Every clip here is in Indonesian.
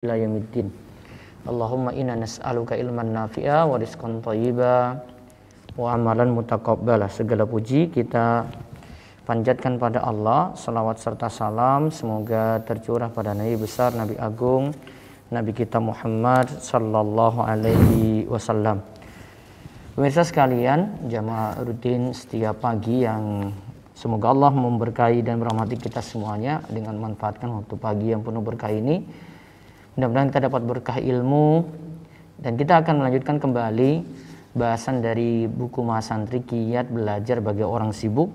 ila yaumiddin. Allahumma inna nas'aluka ilman nafi'a wa rizqan thayyiba wa amalan mutaqabbala. Segala puji kita panjatkan pada Allah, salawat serta salam semoga tercurah pada Nabi besar, Nabi agung, Nabi kita Muhammad sallallahu alaihi wasallam. Pemirsa sekalian, jamaah rutin setiap pagi yang semoga Allah memberkahi dan merahmati kita semuanya dengan manfaatkan waktu pagi yang penuh berkah ini Mudah-mudahan kita dapat berkah ilmu dan kita akan melanjutkan kembali bahasan dari buku Mahasantri Kiat Belajar bagi orang sibuk.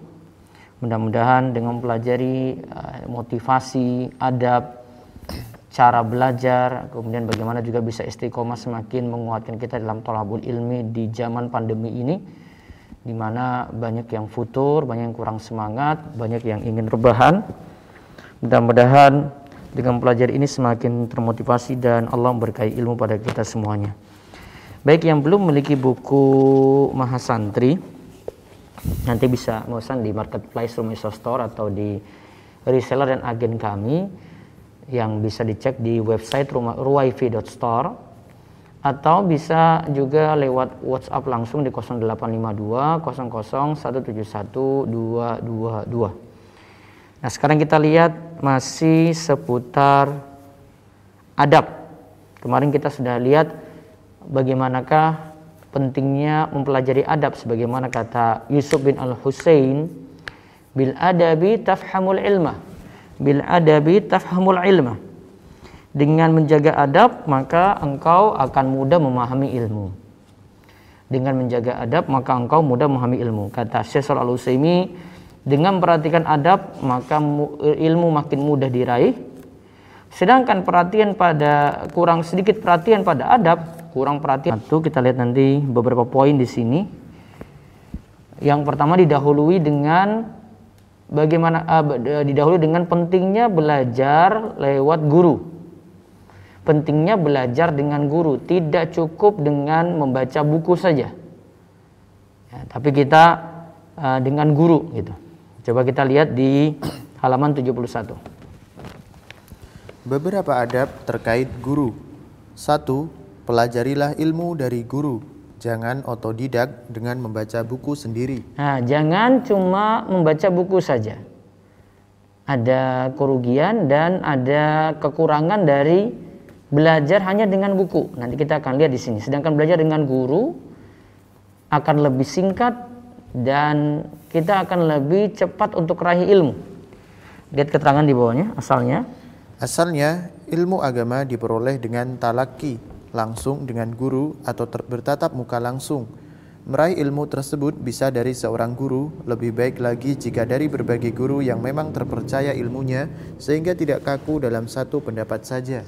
Mudah-mudahan dengan mempelajari uh, motivasi, adab, cara belajar, kemudian bagaimana juga bisa istiqomah semakin menguatkan kita dalam tolabul ilmi di zaman pandemi ini di mana banyak yang futur, banyak yang kurang semangat, banyak yang ingin rebahan. Mudah-mudahan dengan belajar ini semakin termotivasi dan Allah berkahi ilmu pada kita semuanya. Baik yang belum memiliki buku Mahasantri nanti bisa memesan di marketplace Rumeso Store atau di reseller dan agen kami yang bisa dicek di website ruwaifi.store atau bisa juga lewat WhatsApp langsung di 0852 00 171 222. Nah, sekarang kita lihat masih seputar adab. Kemarin kita sudah lihat bagaimanakah pentingnya mempelajari adab sebagaimana kata Yusuf bin Al-Husain bil adabi tafhamul ilma. Bil adabi tafhamul ilma. Dengan menjaga adab maka engkau akan mudah memahami ilmu. Dengan menjaga adab maka engkau mudah memahami ilmu. Kata Syekh Al-Utsaimin dengan perhatikan adab, maka ilmu makin mudah diraih. Sedangkan perhatian pada kurang sedikit perhatian pada adab, kurang perhatian. Itu kita lihat nanti beberapa poin di sini. Yang pertama didahului dengan bagaimana uh, didahului dengan pentingnya belajar lewat guru. Pentingnya belajar dengan guru, tidak cukup dengan membaca buku saja. Ya, tapi kita uh, dengan guru gitu. Coba kita lihat di halaman 71. Beberapa adab terkait guru. Satu, pelajarilah ilmu dari guru. Jangan otodidak dengan membaca buku sendiri. Nah, jangan cuma membaca buku saja. Ada kerugian dan ada kekurangan dari belajar hanya dengan buku. Nanti kita akan lihat di sini. Sedangkan belajar dengan guru akan lebih singkat dan kita akan lebih cepat untuk raih ilmu. Lihat keterangan di bawahnya, asalnya. Asalnya, ilmu agama diperoleh dengan talaki, langsung dengan guru atau bertatap muka langsung. Meraih ilmu tersebut bisa dari seorang guru, lebih baik lagi jika dari berbagai guru yang memang terpercaya ilmunya sehingga tidak kaku dalam satu pendapat saja.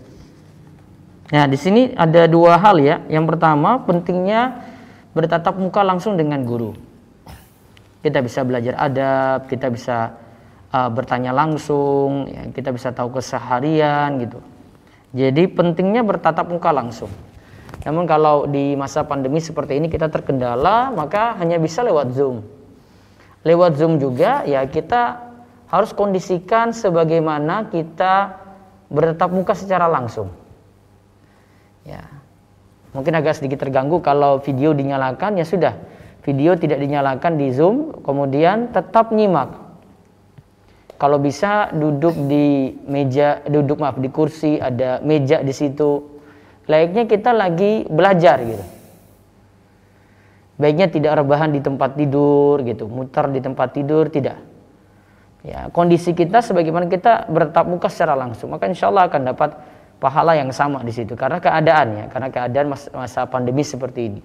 Nah, di sini ada dua hal ya. Yang pertama, pentingnya bertatap muka langsung dengan guru kita bisa belajar adab, kita bisa uh, bertanya langsung, ya, kita bisa tahu keseharian gitu. Jadi pentingnya bertatap muka langsung. Namun kalau di masa pandemi seperti ini kita terkendala, maka hanya bisa lewat Zoom. Lewat Zoom juga ya kita harus kondisikan sebagaimana kita bertatap muka secara langsung. Ya. Mungkin agak sedikit terganggu kalau video dinyalakan ya sudah video tidak dinyalakan di Zoom, kemudian tetap nyimak. Kalau bisa duduk di meja, duduk maaf di kursi, ada meja di situ. Layaknya kita lagi belajar gitu. Baiknya tidak rebahan di tempat tidur gitu, muter di tempat tidur tidak. Ya, kondisi kita sebagaimana kita bertatap muka secara langsung, maka insya Allah akan dapat pahala yang sama di situ karena keadaannya, karena keadaan masa, pandemi seperti ini.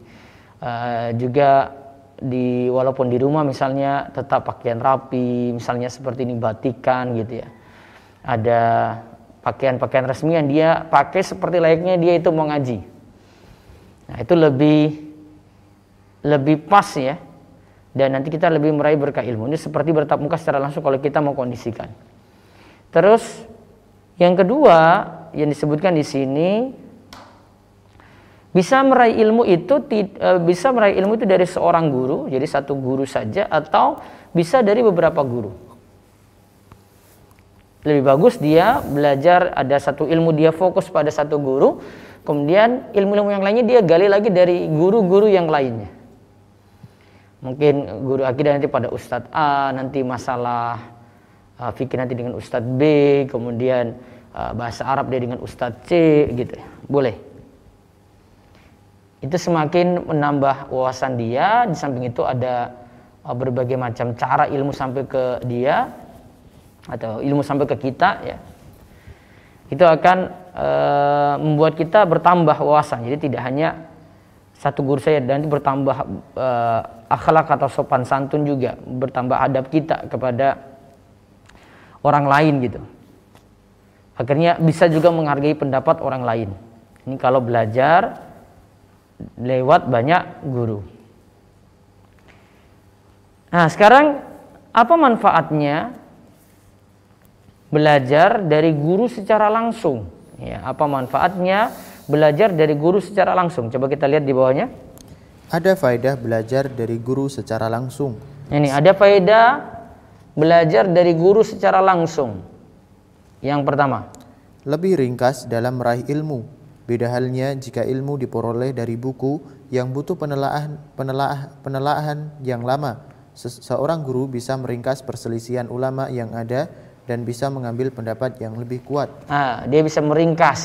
Uh, juga di walaupun di rumah misalnya tetap pakaian rapi, misalnya seperti ini batikan gitu ya. Ada pakaian-pakaian resmi yang dia pakai seperti layaknya dia itu mau ngaji. Nah, itu lebih lebih pas ya. Dan nanti kita lebih meraih berkah ilmu. Ini seperti bertatap muka secara langsung kalau kita mau kondisikan. Terus yang kedua yang disebutkan di sini bisa meraih ilmu itu e, bisa meraih ilmu itu dari seorang guru, jadi satu guru saja atau bisa dari beberapa guru. Lebih bagus dia belajar ada satu ilmu dia fokus pada satu guru, kemudian ilmu-ilmu yang lainnya dia gali lagi dari guru-guru yang lainnya. Mungkin guru akidah nanti pada Ustadz A, nanti masalah uh, fikih nanti dengan Ustadz B, kemudian uh, bahasa Arab dia dengan Ustadz C, gitu. Boleh. Itu semakin menambah wawasan dia. Di samping itu ada uh, berbagai macam cara ilmu sampai ke dia atau ilmu sampai ke kita ya. Itu akan e, membuat kita bertambah wawasan. Jadi tidak hanya satu guru saya dan bertambah e, akhlak atau sopan santun juga. Bertambah adab kita kepada orang lain gitu. Akhirnya bisa juga menghargai pendapat orang lain. Ini kalau belajar lewat banyak guru nah sekarang apa manfaatnya belajar dari guru secara langsung. Ya, apa manfaatnya belajar dari guru secara langsung? Coba kita lihat di bawahnya. Ada faedah belajar dari guru secara langsung. Ini ada faedah belajar dari guru secara langsung. Yang pertama, lebih ringkas dalam meraih ilmu. Beda halnya jika ilmu diperoleh dari buku yang butuh penelaahan penelaah, penelaahan yang lama. Seorang guru bisa meringkas perselisihan ulama yang ada dan bisa mengambil pendapat yang lebih kuat. Nah, dia bisa meringkas,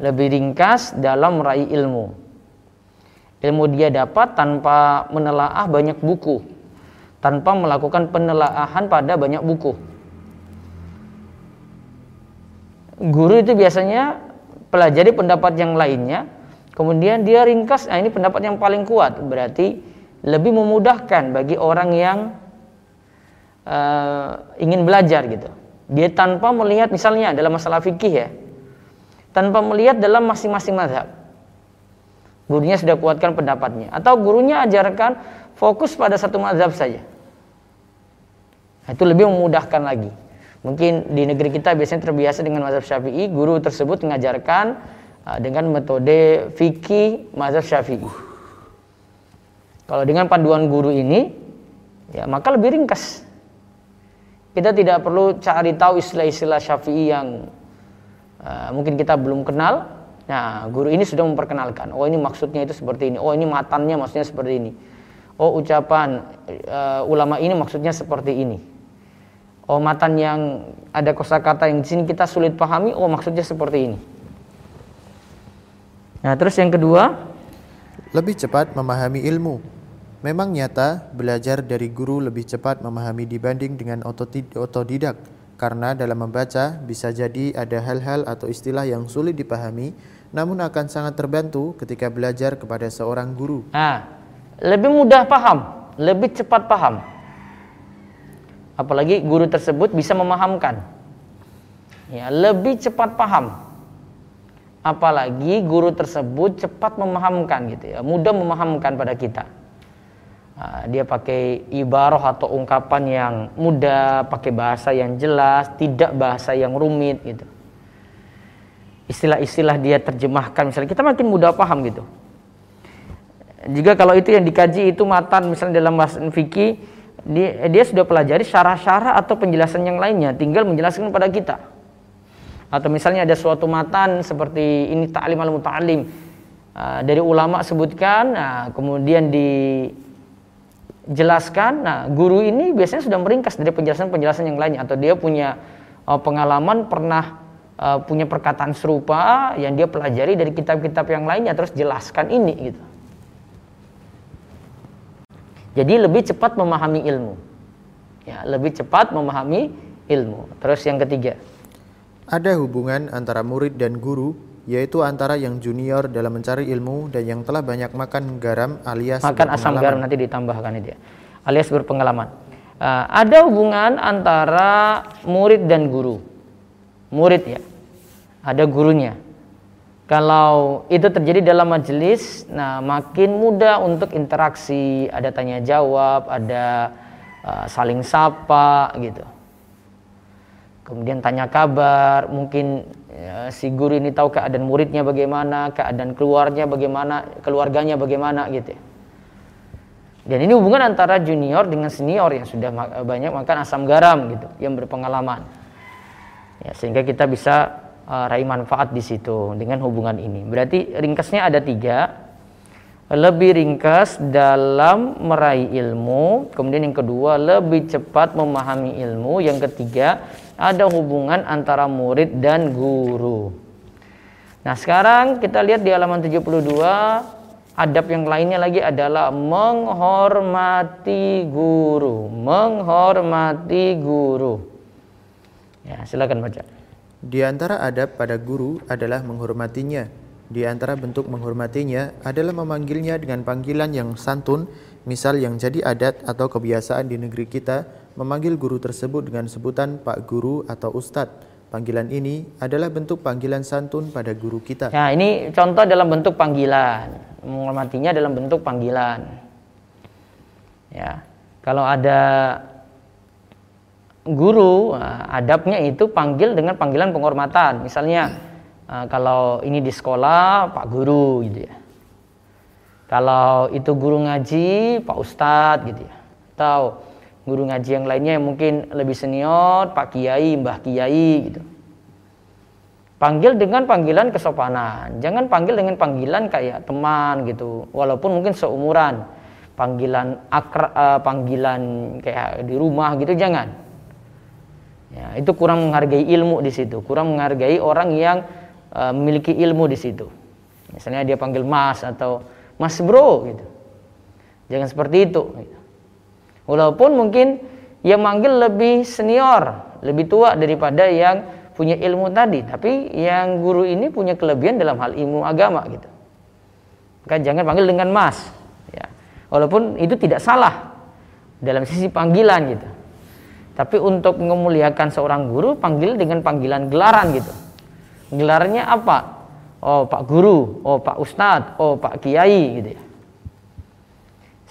lebih ringkas dalam meraih ilmu. Ilmu dia dapat tanpa menelaah banyak buku, tanpa melakukan penelaahan pada banyak buku. Guru itu biasanya pelajari pendapat yang lainnya, kemudian dia ringkas, nah ini pendapat yang paling kuat, berarti lebih memudahkan bagi orang yang uh, ingin belajar gitu. Dia tanpa melihat misalnya dalam masalah fikih ya, tanpa melihat dalam masing-masing mazhab. Gurunya sudah kuatkan pendapatnya atau gurunya ajarkan fokus pada satu mazhab saja. Nah, itu lebih memudahkan lagi. Mungkin di negeri kita biasanya terbiasa dengan mazhab Syafi'i, guru tersebut mengajarkan uh, dengan metode fikih mazhab Syafi'i. Kalau dengan panduan guru ini, ya maka lebih ringkas kita tidak perlu cari tahu istilah-istilah Syafi'i yang uh, mungkin kita belum kenal. Nah, guru ini sudah memperkenalkan. Oh, ini maksudnya itu seperti ini. Oh, ini matannya maksudnya seperti ini. Oh, ucapan uh, ulama ini maksudnya seperti ini. Oh, matan yang ada kosakata yang di sini kita sulit pahami. Oh, maksudnya seperti ini. Nah, terus yang kedua, lebih cepat memahami ilmu. Memang nyata, belajar dari guru lebih cepat memahami dibanding dengan otodidak, karena dalam membaca bisa jadi ada hal-hal atau istilah yang sulit dipahami, namun akan sangat terbantu ketika belajar kepada seorang guru. Nah, lebih mudah paham, lebih cepat paham. Apalagi guru tersebut bisa memahamkan. Ya, lebih cepat paham. Apalagi guru tersebut cepat memahamkan gitu ya, mudah memahamkan pada kita. Ah, dia pakai ibarah atau ungkapan yang mudah, pakai bahasa yang jelas, tidak bahasa yang rumit gitu. Istilah-istilah dia terjemahkan misalnya kita makin mudah paham gitu. Jika kalau itu yang dikaji itu matan misalnya dalam bahasa fikih dia, dia sudah pelajari syarah-syarah atau penjelasan yang lainnya, tinggal menjelaskan kepada kita. Atau misalnya ada suatu matan seperti ini ta'lim al-muta'alim uh, dari ulama sebutkan, nah, kemudian di jelaskan. Nah, guru ini biasanya sudah meringkas dari penjelasan-penjelasan yang lainnya atau dia punya uh, pengalaman pernah uh, punya perkataan serupa yang dia pelajari dari kitab-kitab yang lainnya terus jelaskan ini gitu. Jadi lebih cepat memahami ilmu. Ya, lebih cepat memahami ilmu. Terus yang ketiga. Ada hubungan antara murid dan guru yaitu antara yang junior dalam mencari ilmu dan yang telah banyak makan garam alias makan asam garam nanti ditambahkan itu ya alias berpengalaman uh, ada hubungan antara murid dan guru murid ya ada gurunya kalau itu terjadi dalam majelis nah makin mudah untuk interaksi ada tanya jawab ada uh, saling sapa gitu kemudian tanya kabar, mungkin ya, si guru ini tahu keadaan muridnya bagaimana, keadaan keluarnya bagaimana, keluarganya bagaimana gitu. Ya. Dan ini hubungan antara junior dengan senior yang sudah banyak makan asam garam gitu, yang berpengalaman. Ya, sehingga kita bisa uh, raih manfaat di situ dengan hubungan ini. Berarti ringkasnya ada tiga. Lebih ringkas dalam meraih ilmu, kemudian yang kedua lebih cepat memahami ilmu, yang ketiga ada hubungan antara murid dan guru. Nah, sekarang kita lihat di halaman 72 adab yang lainnya lagi adalah menghormati guru, menghormati guru. Ya, silakan baca. Di antara adab pada guru adalah menghormatinya. Di antara bentuk menghormatinya adalah memanggilnya dengan panggilan yang santun, misal yang jadi adat atau kebiasaan di negeri kita, memanggil guru tersebut dengan sebutan Pak Guru atau Ustadz. Panggilan ini adalah bentuk panggilan santun pada guru kita. Nah, ini contoh dalam bentuk panggilan. Menghormatinya dalam bentuk panggilan. Ya. Kalau ada guru, nah, adabnya itu panggil dengan panggilan penghormatan. Misalnya uh, kalau ini di sekolah Pak Guru gitu ya. Kalau itu guru ngaji Pak Ustadz gitu ya. Atau guru ngaji yang lainnya yang mungkin lebih senior, Pak Kiai, Mbah Kiai gitu. Panggil dengan panggilan kesopanan, jangan panggil dengan panggilan kayak teman gitu, walaupun mungkin seumuran. Panggilan akra, uh, panggilan kayak di rumah gitu jangan. Ya, itu kurang menghargai ilmu di situ, kurang menghargai orang yang uh, memiliki ilmu di situ. Misalnya dia panggil Mas atau Mas Bro gitu. Jangan seperti itu. Gitu. Walaupun mungkin yang manggil lebih senior, lebih tua daripada yang punya ilmu tadi, tapi yang guru ini punya kelebihan dalam hal ilmu agama gitu. Maka jangan panggil dengan mas, ya. Walaupun itu tidak salah dalam sisi panggilan gitu. Tapi untuk memuliakan seorang guru panggil dengan panggilan gelaran gitu. Gelarnya apa? Oh Pak Guru, oh Pak Ustadz, oh Pak Kiai gitu ya.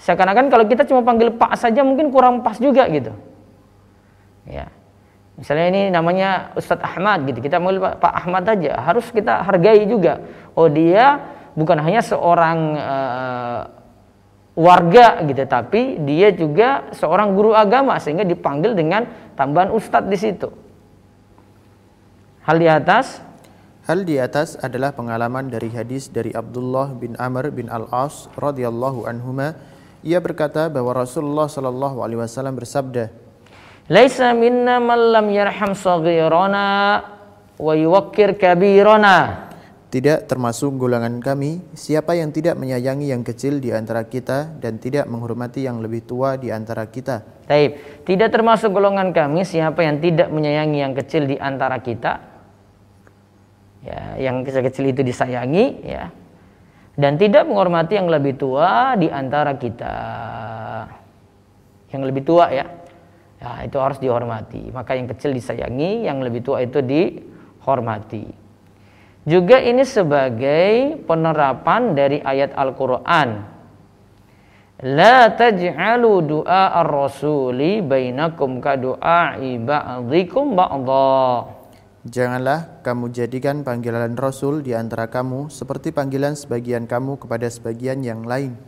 Seakan-akan kalau kita cuma panggil Pak saja mungkin kurang pas juga gitu. Ya. Misalnya ini namanya Ustadz Ahmad gitu. Kita panggil Pak, Ahmad aja. Harus kita hargai juga. Oh dia bukan hanya seorang uh, warga gitu, tapi dia juga seorang guru agama sehingga dipanggil dengan tambahan Ustadz di situ. Hal di atas Hal di atas adalah pengalaman dari hadis dari Abdullah bin Amr bin Al-As radhiyallahu anhuma ia berkata bahwa Rasulullah Shallallahu Alaihi Wasallam bersabda, "Laisa minna man lam yarham saghirana wa yuwakkir kabirana." Tidak termasuk golongan kami siapa yang tidak menyayangi yang kecil di antara kita dan tidak menghormati yang lebih tua di antara kita. Taib. Tidak termasuk golongan kami siapa yang tidak menyayangi yang kecil di antara kita. Ya, yang kecil-kecil itu disayangi ya dan tidak menghormati yang lebih tua di antara kita. Yang lebih tua ya. Ya, itu harus dihormati. Maka yang kecil disayangi, yang lebih tua itu dihormati. Juga ini sebagai penerapan dari ayat Al-Qur'an. La taj'alu du'a ar-rasuli bainakum ka du'a'i ba'dikum ba'dha. Janganlah kamu jadikan panggilan Rasul di antara kamu seperti panggilan sebagian kamu kepada sebagian yang lain.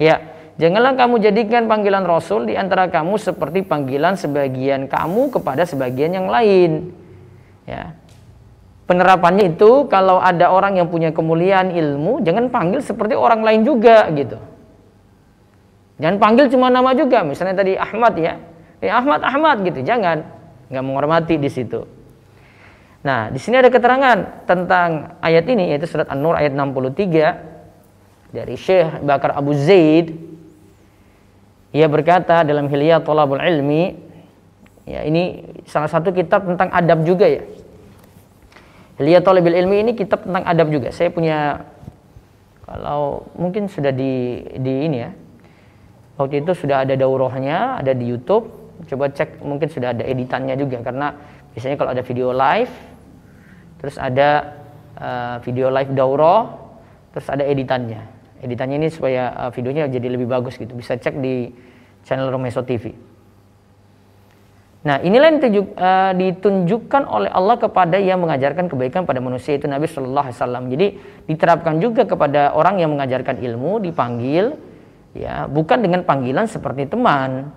Ya, janganlah kamu jadikan panggilan Rasul di antara kamu seperti panggilan sebagian kamu kepada sebagian yang lain. Ya. Penerapannya itu kalau ada orang yang punya kemuliaan ilmu, jangan panggil seperti orang lain juga gitu. Jangan panggil cuma nama juga, misalnya tadi Ahmad ya. Ya Ahmad Ahmad gitu, jangan. Nggak menghormati di situ. Nah, di sini ada keterangan tentang ayat ini yaitu surat An-Nur ayat 63 dari Syekh Bakar Abu Zaid. Ia berkata dalam Hilyah Thalabul Ilmi, ya ini salah satu kitab tentang adab juga ya. Hilyah Thalabul Ilmi ini kitab tentang adab juga. Saya punya kalau mungkin sudah di di ini ya. Waktu itu sudah ada daurahnya, ada di YouTube. Coba cek mungkin sudah ada editannya juga karena biasanya kalau ada video live terus ada uh, video live dauro terus ada editannya editannya ini supaya uh, videonya jadi lebih bagus gitu bisa cek di channel Romeso TV nah inilah yang uh, ditunjukkan oleh Allah kepada yang mengajarkan kebaikan pada manusia itu Nabi Shallallahu Alaihi Wasallam jadi diterapkan juga kepada orang yang mengajarkan ilmu dipanggil Ya, bukan dengan panggilan seperti teman.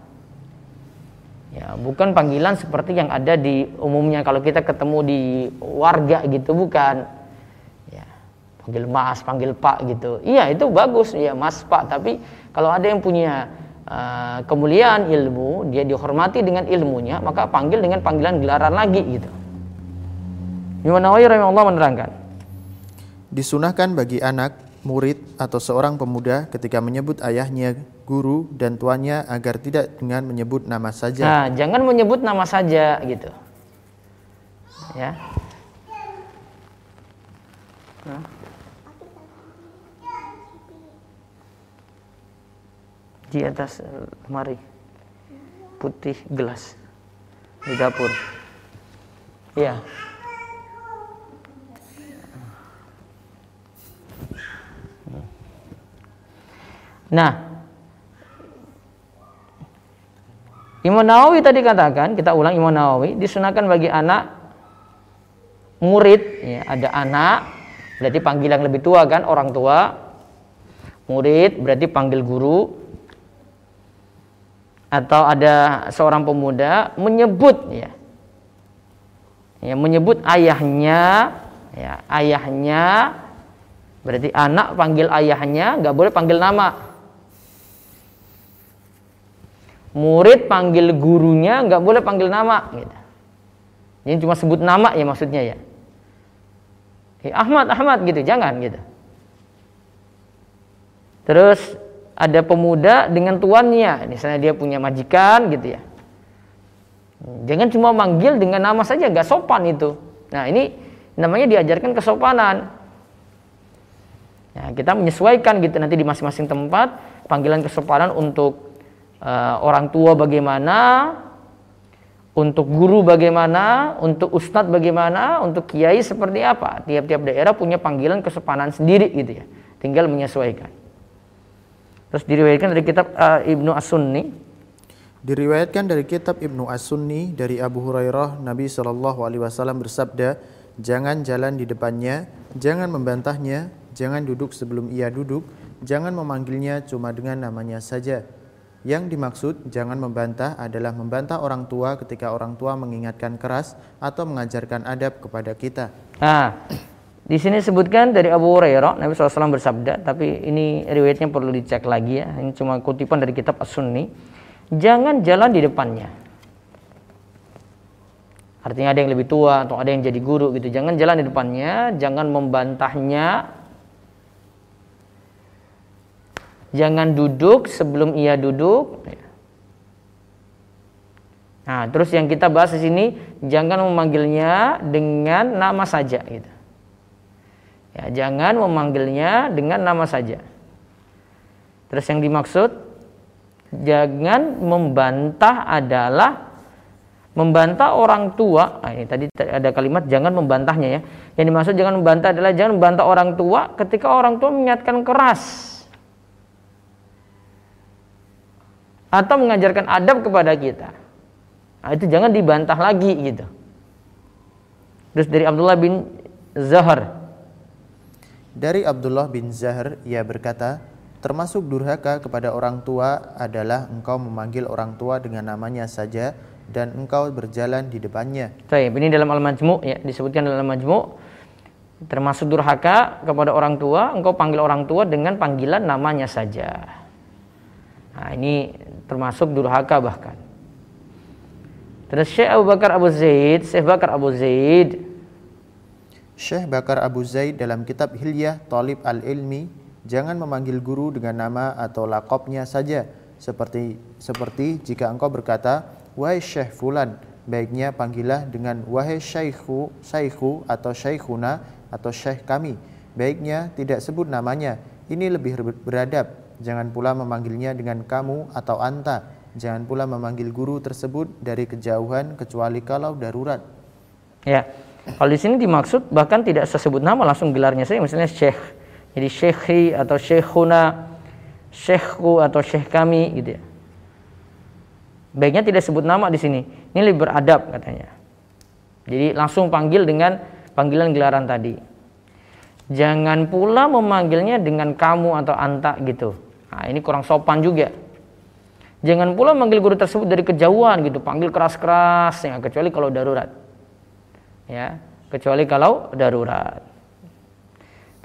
Ya, bukan panggilan seperti yang ada di umumnya kalau kita ketemu di warga gitu, bukan. Ya, panggil Mas, panggil Pak gitu. Iya, itu bagus ya Mas, Pak, tapi kalau ada yang punya uh, kemuliaan ilmu, dia dihormati dengan ilmunya, maka panggil dengan panggilan gelaran lagi gitu. Imam Nawawi rahimahullah menerangkan. Disunahkan bagi anak murid atau seorang pemuda ketika menyebut ayahnya, guru dan tuannya agar tidak dengan menyebut nama saja. Nah, jangan menyebut nama saja gitu. Ya. Nah. Di atas lemari putih gelas di dapur. Ya. Nah, Imam Nawawi tadi katakan, kita ulang Imam Nawawi, disunahkan bagi anak murid, ya, ada anak, berarti panggil yang lebih tua kan, orang tua, murid berarti panggil guru, atau ada seorang pemuda menyebut, ya, ya menyebut ayahnya, ya, ayahnya, berarti anak panggil ayahnya, nggak boleh panggil nama, murid panggil gurunya nggak boleh panggil nama gitu. Ini cuma sebut nama ya maksudnya ya. Eh, Ahmad Ahmad gitu, jangan gitu. Terus ada pemuda dengan tuannya, misalnya dia punya majikan gitu ya. Jangan cuma manggil dengan nama saja, nggak sopan itu. Nah ini namanya diajarkan kesopanan. Ya, kita menyesuaikan gitu nanti di masing-masing tempat panggilan kesopanan untuk uh, orang tua bagaimana, untuk guru bagaimana, untuk ustadz bagaimana, untuk kiai seperti apa. Tiap-tiap daerah punya panggilan kesopanan sendiri gitu ya. Tinggal menyesuaikan. Terus diriwayatkan dari kitab uh, Ibnu As-Sunni. Diriwayatkan dari kitab Ibnu As-Sunni dari Abu Hurairah Nabi Shallallahu alaihi wasallam bersabda, "Jangan jalan di depannya, jangan membantahnya, jangan duduk sebelum ia duduk, jangan memanggilnya cuma dengan namanya saja." Yang dimaksud jangan membantah adalah membantah orang tua ketika orang tua mengingatkan keras atau mengajarkan adab kepada kita. Nah, di sini sebutkan dari Abu Hurairah Nabi SAW bersabda, tapi ini riwayatnya perlu dicek lagi ya. Ini cuma kutipan dari kitab As-Sunni. Jangan jalan di depannya. Artinya ada yang lebih tua atau ada yang jadi guru gitu. Jangan jalan di depannya, jangan membantahnya, jangan duduk sebelum ia duduk. Nah, terus yang kita bahas di sini jangan memanggilnya dengan nama saja gitu. Ya, jangan memanggilnya dengan nama saja. Terus yang dimaksud jangan membantah adalah membantah orang tua. Nah, ini tadi ada kalimat jangan membantahnya ya. Yang dimaksud jangan membantah adalah jangan membantah orang tua ketika orang tua mengingatkan keras atau mengajarkan adab kepada kita. Nah, itu jangan dibantah lagi gitu. Terus dari Abdullah bin Zahar. Dari Abdullah bin Zahar ia berkata, termasuk durhaka kepada orang tua adalah engkau memanggil orang tua dengan namanya saja dan engkau berjalan di depannya. Baik, ini dalam Al-Majmu' ya, disebutkan dalam Al-Majmu' termasuk durhaka kepada orang tua, engkau panggil orang tua dengan panggilan namanya saja. Nah, ini termasuk durhaka bahkan. Terus Syekh Abu Bakar Abu Zaid, Syekh Bakar Abu Zaid. Syekh Bakar Abu Zaid dalam kitab Hilyah Talib Al-Ilmi jangan memanggil guru dengan nama atau lakopnya saja seperti seperti jika engkau berkata wahai Syekh fulan baiknya panggilah dengan wahai syaikhu syaikhu atau syaikhuna atau syekh kami baiknya tidak sebut namanya ini lebih beradab Jangan pula memanggilnya dengan kamu atau anta. Jangan pula memanggil guru tersebut dari kejauhan kecuali kalau darurat. Ya. Kalau di sini dimaksud bahkan tidak sesebut nama langsung gelarnya saja misalnya syekh. Jadi syekhi atau syekhuna, syekhku atau syekh kami gitu ya. Baiknya tidak sebut nama di sini. Ini lebih beradab katanya. Jadi langsung panggil dengan panggilan gelaran tadi. Jangan pula memanggilnya dengan kamu atau anta gitu. Nah, ini kurang sopan juga. Jangan pula manggil guru tersebut dari kejauhan gitu, panggil keras-keras ya, kecuali kalau darurat. Ya, kecuali kalau darurat.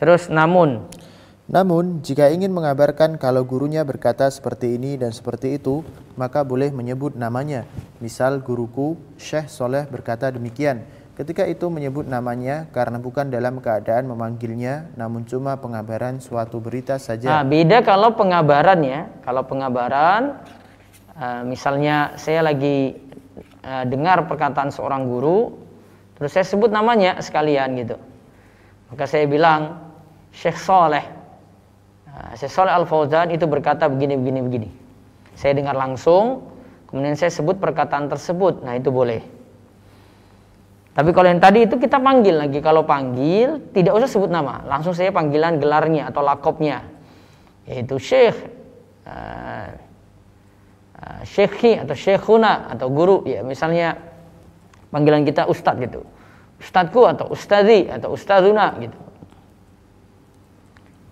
Terus namun namun, jika ingin mengabarkan kalau gurunya berkata seperti ini dan seperti itu, maka boleh menyebut namanya. Misal guruku, Syekh Soleh berkata demikian. Ketika itu menyebut namanya karena bukan dalam keadaan memanggilnya, namun cuma pengabaran suatu berita saja. Nah, beda kalau pengabaran ya. Kalau pengabaran, uh, misalnya saya lagi uh, dengar perkataan seorang guru, terus saya sebut namanya sekalian gitu. Maka saya bilang, Syekh Soleh Nah, Syekh Saleh Al Fauzan itu berkata begini begini begini. Saya dengar langsung, kemudian saya sebut perkataan tersebut. Nah, itu boleh. Tapi kalau yang tadi itu kita panggil lagi. Kalau panggil tidak usah sebut nama, langsung saya panggilan gelarnya atau lakopnya. Yaitu Syekh uh, uh, Syekhi atau Syekhuna atau guru ya misalnya panggilan kita ustadz gitu. Ustadku atau ustadzi atau ustadzuna gitu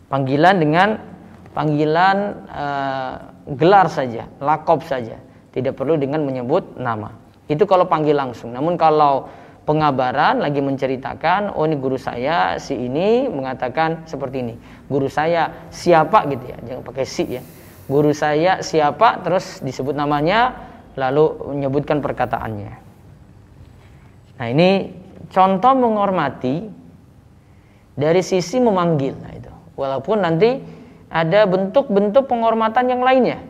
panggilan dengan panggilan uh, gelar saja, lakop saja, tidak perlu dengan menyebut nama. Itu kalau panggil langsung. Namun kalau pengabaran lagi menceritakan, oh ini guru saya si ini mengatakan seperti ini. Guru saya siapa gitu ya, jangan pakai si ya. Guru saya siapa terus disebut namanya lalu menyebutkan perkataannya. Nah, ini contoh menghormati dari sisi memanggil. Nah, itu. Walaupun nanti ada bentuk-bentuk penghormatan yang lainnya.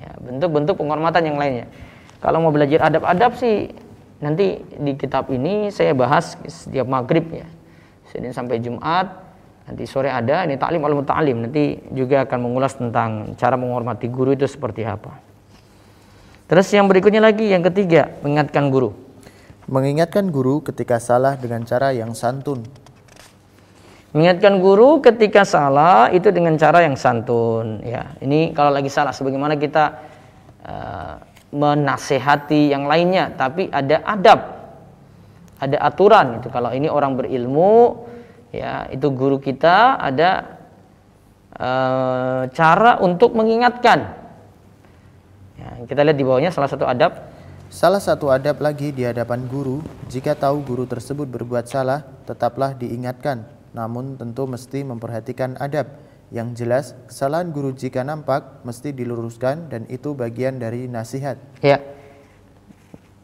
Ya, bentuk-bentuk penghormatan yang lainnya. Kalau mau belajar adab-adab sih nanti di kitab ini saya bahas setiap maghrib ya. Senin sampai Jumat. Nanti sore ada ini taklim al muta'alim. Nanti juga akan mengulas tentang cara menghormati guru itu seperti apa. Terus yang berikutnya lagi yang ketiga, mengingatkan guru. Mengingatkan guru ketika salah dengan cara yang santun. Mengingatkan guru ketika salah itu dengan cara yang santun. Ya, ini kalau lagi salah, sebagaimana kita uh, menasehati yang lainnya, tapi ada adab, ada aturan. Itu kalau ini orang berilmu, ya itu guru kita ada uh, cara untuk mengingatkan. Ya, kita lihat di bawahnya salah satu adab. Salah satu adab lagi di hadapan guru, jika tahu guru tersebut berbuat salah, tetaplah diingatkan namun tentu mesti memperhatikan adab. Yang jelas, kesalahan guru jika nampak mesti diluruskan dan itu bagian dari nasihat. Ya.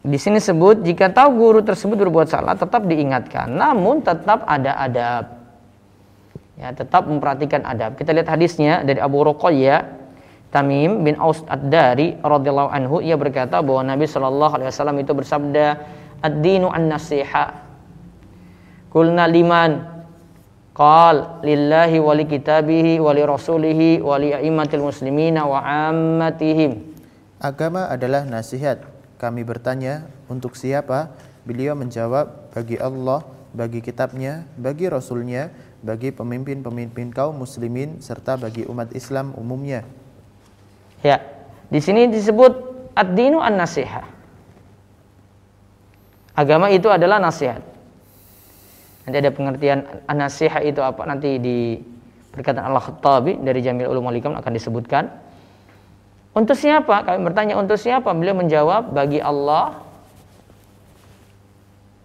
Di sini sebut jika tahu guru tersebut berbuat salah tetap diingatkan, namun tetap ada adab. Ya, tetap memperhatikan adab. Kita lihat hadisnya dari Abu Ruqayyah Tamim bin Aus Ad-Dari radhiyallahu anhu ia berkata bahwa Nabi Shallallahu alaihi wasallam itu bersabda ad-dinu an-nasiha. Kulna liman Qal lillahi wali kitabihi wali rasulihi wali a'immatil muslimina wa ammatihim. Agama adalah nasihat. Kami bertanya, untuk siapa? Beliau menjawab, bagi Allah, bagi kitabnya, bagi rasulnya, bagi pemimpin-pemimpin kaum muslimin serta bagi umat Islam umumnya. Ya, di sini disebut ad-dinu an-nasihat. Agama itu adalah nasihat. Nanti ada pengertian nasihat itu apa nanti di perkataan Allah Khattabi dari Jamil Ulum Alikam akan disebutkan. Untuk siapa? Kami bertanya untuk siapa? Beliau menjawab bagi Allah,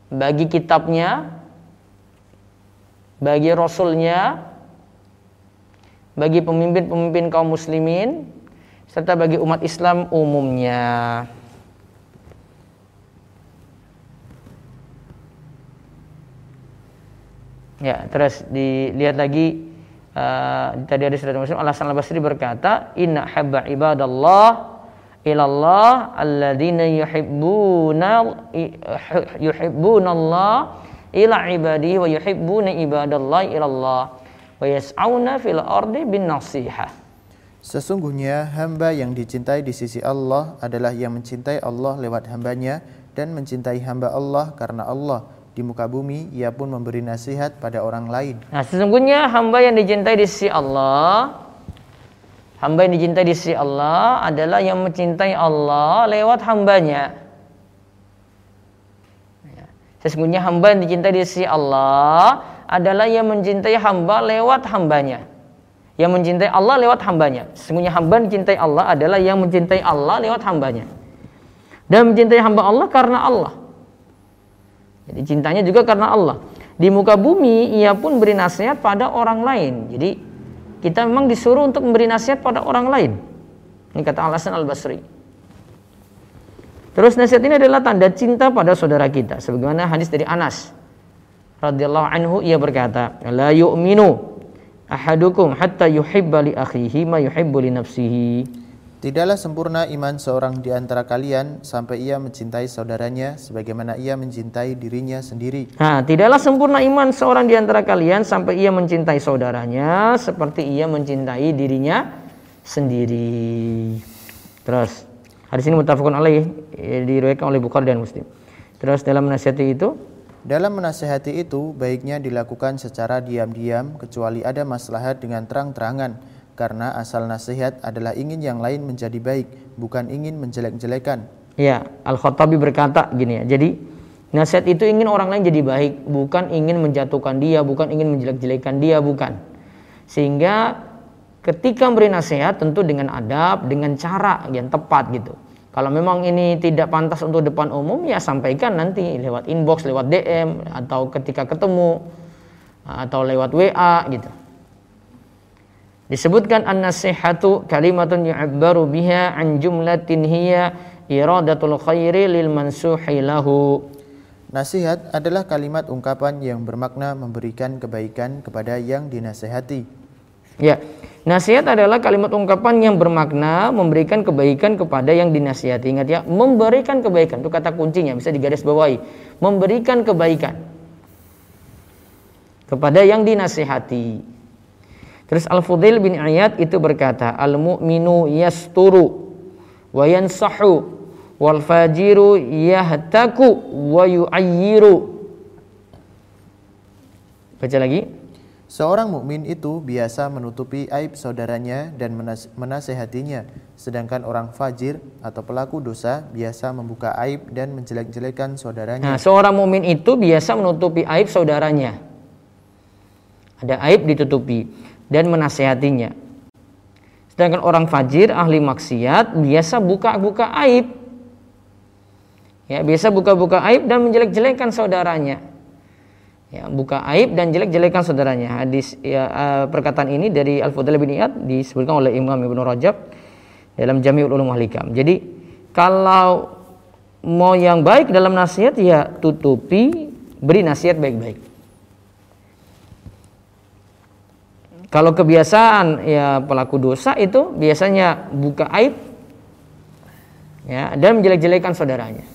bagi kitabnya, bagi rasulnya, bagi pemimpin-pemimpin kaum muslimin, serta bagi umat Islam umumnya. Ya, terus dilihat lagi uh, tadi ada surat Muslim Allah Al Basri berkata, "Inna habba ibadallah ilallah alladzina yuhibbuna yuhibbuna Allah ila ibadihi wa yuhibbuna ibadallah ilallah wa yas'auna fil ardi bin nasihah." Sesungguhnya hamba yang dicintai di sisi Allah adalah yang mencintai Allah lewat hambanya dan mencintai hamba Allah karena Allah di muka bumi, ia pun memberi nasihat pada orang lain. Nah, sesungguhnya hamba yang dicintai di sisi Allah, hamba yang dicintai di sisi Allah adalah yang mencintai Allah lewat hambanya. Ya. Sesungguhnya hamba yang dicintai di sisi Allah adalah yang mencintai hamba lewat hambanya. Yang mencintai Allah lewat hambanya. Sesungguhnya hamba mencintai Allah adalah yang mencintai Allah lewat hambanya. Dan mencintai hamba Allah karena Allah. Jadi cintanya juga karena Allah. Di muka bumi ia pun beri nasihat pada orang lain. Jadi kita memang disuruh untuk memberi nasihat pada orang lain. Ini kata Alasan Al-Basri. Terus nasihat ini adalah tanda cinta pada saudara kita. Sebagaimana hadis dari Anas radhiyallahu anhu ia berkata, "La yu'minu ahadukum hatta yuhibba li akhihi ma yuhibbu li nafsihi." Tidaklah sempurna iman seorang di antara kalian sampai ia mencintai saudaranya sebagaimana ia mencintai dirinya sendiri. Nah, tidaklah sempurna iman seorang di antara kalian sampai ia mencintai saudaranya seperti ia mencintai dirinya sendiri. Terus, hadis ini mutafakun alaih diriwayatkan oleh Bukhari dan Muslim. Terus dalam nasihati itu dalam menasehati itu baiknya dilakukan secara diam-diam kecuali ada maslahat dengan terang-terangan karena asal nasihat adalah ingin yang lain menjadi baik, bukan ingin menjelek-jelekan. Ya, Al-Khattabi berkata gini ya. Jadi nasihat itu ingin orang lain jadi baik, bukan ingin menjatuhkan dia, bukan ingin menjelek-jelekan dia, bukan. Sehingga ketika memberi nasihat tentu dengan adab, dengan cara yang tepat gitu. Kalau memang ini tidak pantas untuk depan umum ya sampaikan nanti lewat inbox, lewat DM atau ketika ketemu atau lewat WA gitu. Disebutkan an-nasihatu kalimatun yu'abbaru biha an jumlatin hiya iradatul khairi lil mansuhi lahu. Nasihat adalah kalimat ungkapan yang bermakna memberikan kebaikan kepada yang dinasehati. Ya, nasihat adalah kalimat ungkapan yang bermakna memberikan kebaikan kepada yang dinasihati. Ingat ya, memberikan kebaikan itu kata kuncinya bisa digaris bawahi. Memberikan kebaikan kepada yang dinasihati. Terus Al-Fudail bin Iyad itu berkata, Al-mu'minu yasturu wa yansahu wal fajiru yahtaku wa yu'ayyiru. Baca lagi. Seorang mukmin itu biasa menutupi aib saudaranya dan menas menasehatinya, sedangkan orang fajir atau pelaku dosa biasa membuka aib dan menjelek-jelekan saudaranya. Nah, seorang mukmin itu biasa menutupi aib saudaranya. Ada aib ditutupi dan menasehatinya. Sedangkan orang fajir ahli maksiat biasa buka-buka aib. Ya, biasa buka-buka aib dan menjelek-jelekan saudaranya. Ya, buka aib dan jelek-jelekan saudaranya. Hadis ya, uh, perkataan ini dari Al-Fudail bin Iyad disebutkan oleh Imam Ibnu Rajab dalam Jami'ul Ulum Hikam. Jadi kalau mau yang baik dalam nasihat ya tutupi, beri nasihat baik-baik. Kalau kebiasaan ya pelaku dosa itu biasanya buka aib ya dan menjelek-jelekan saudaranya.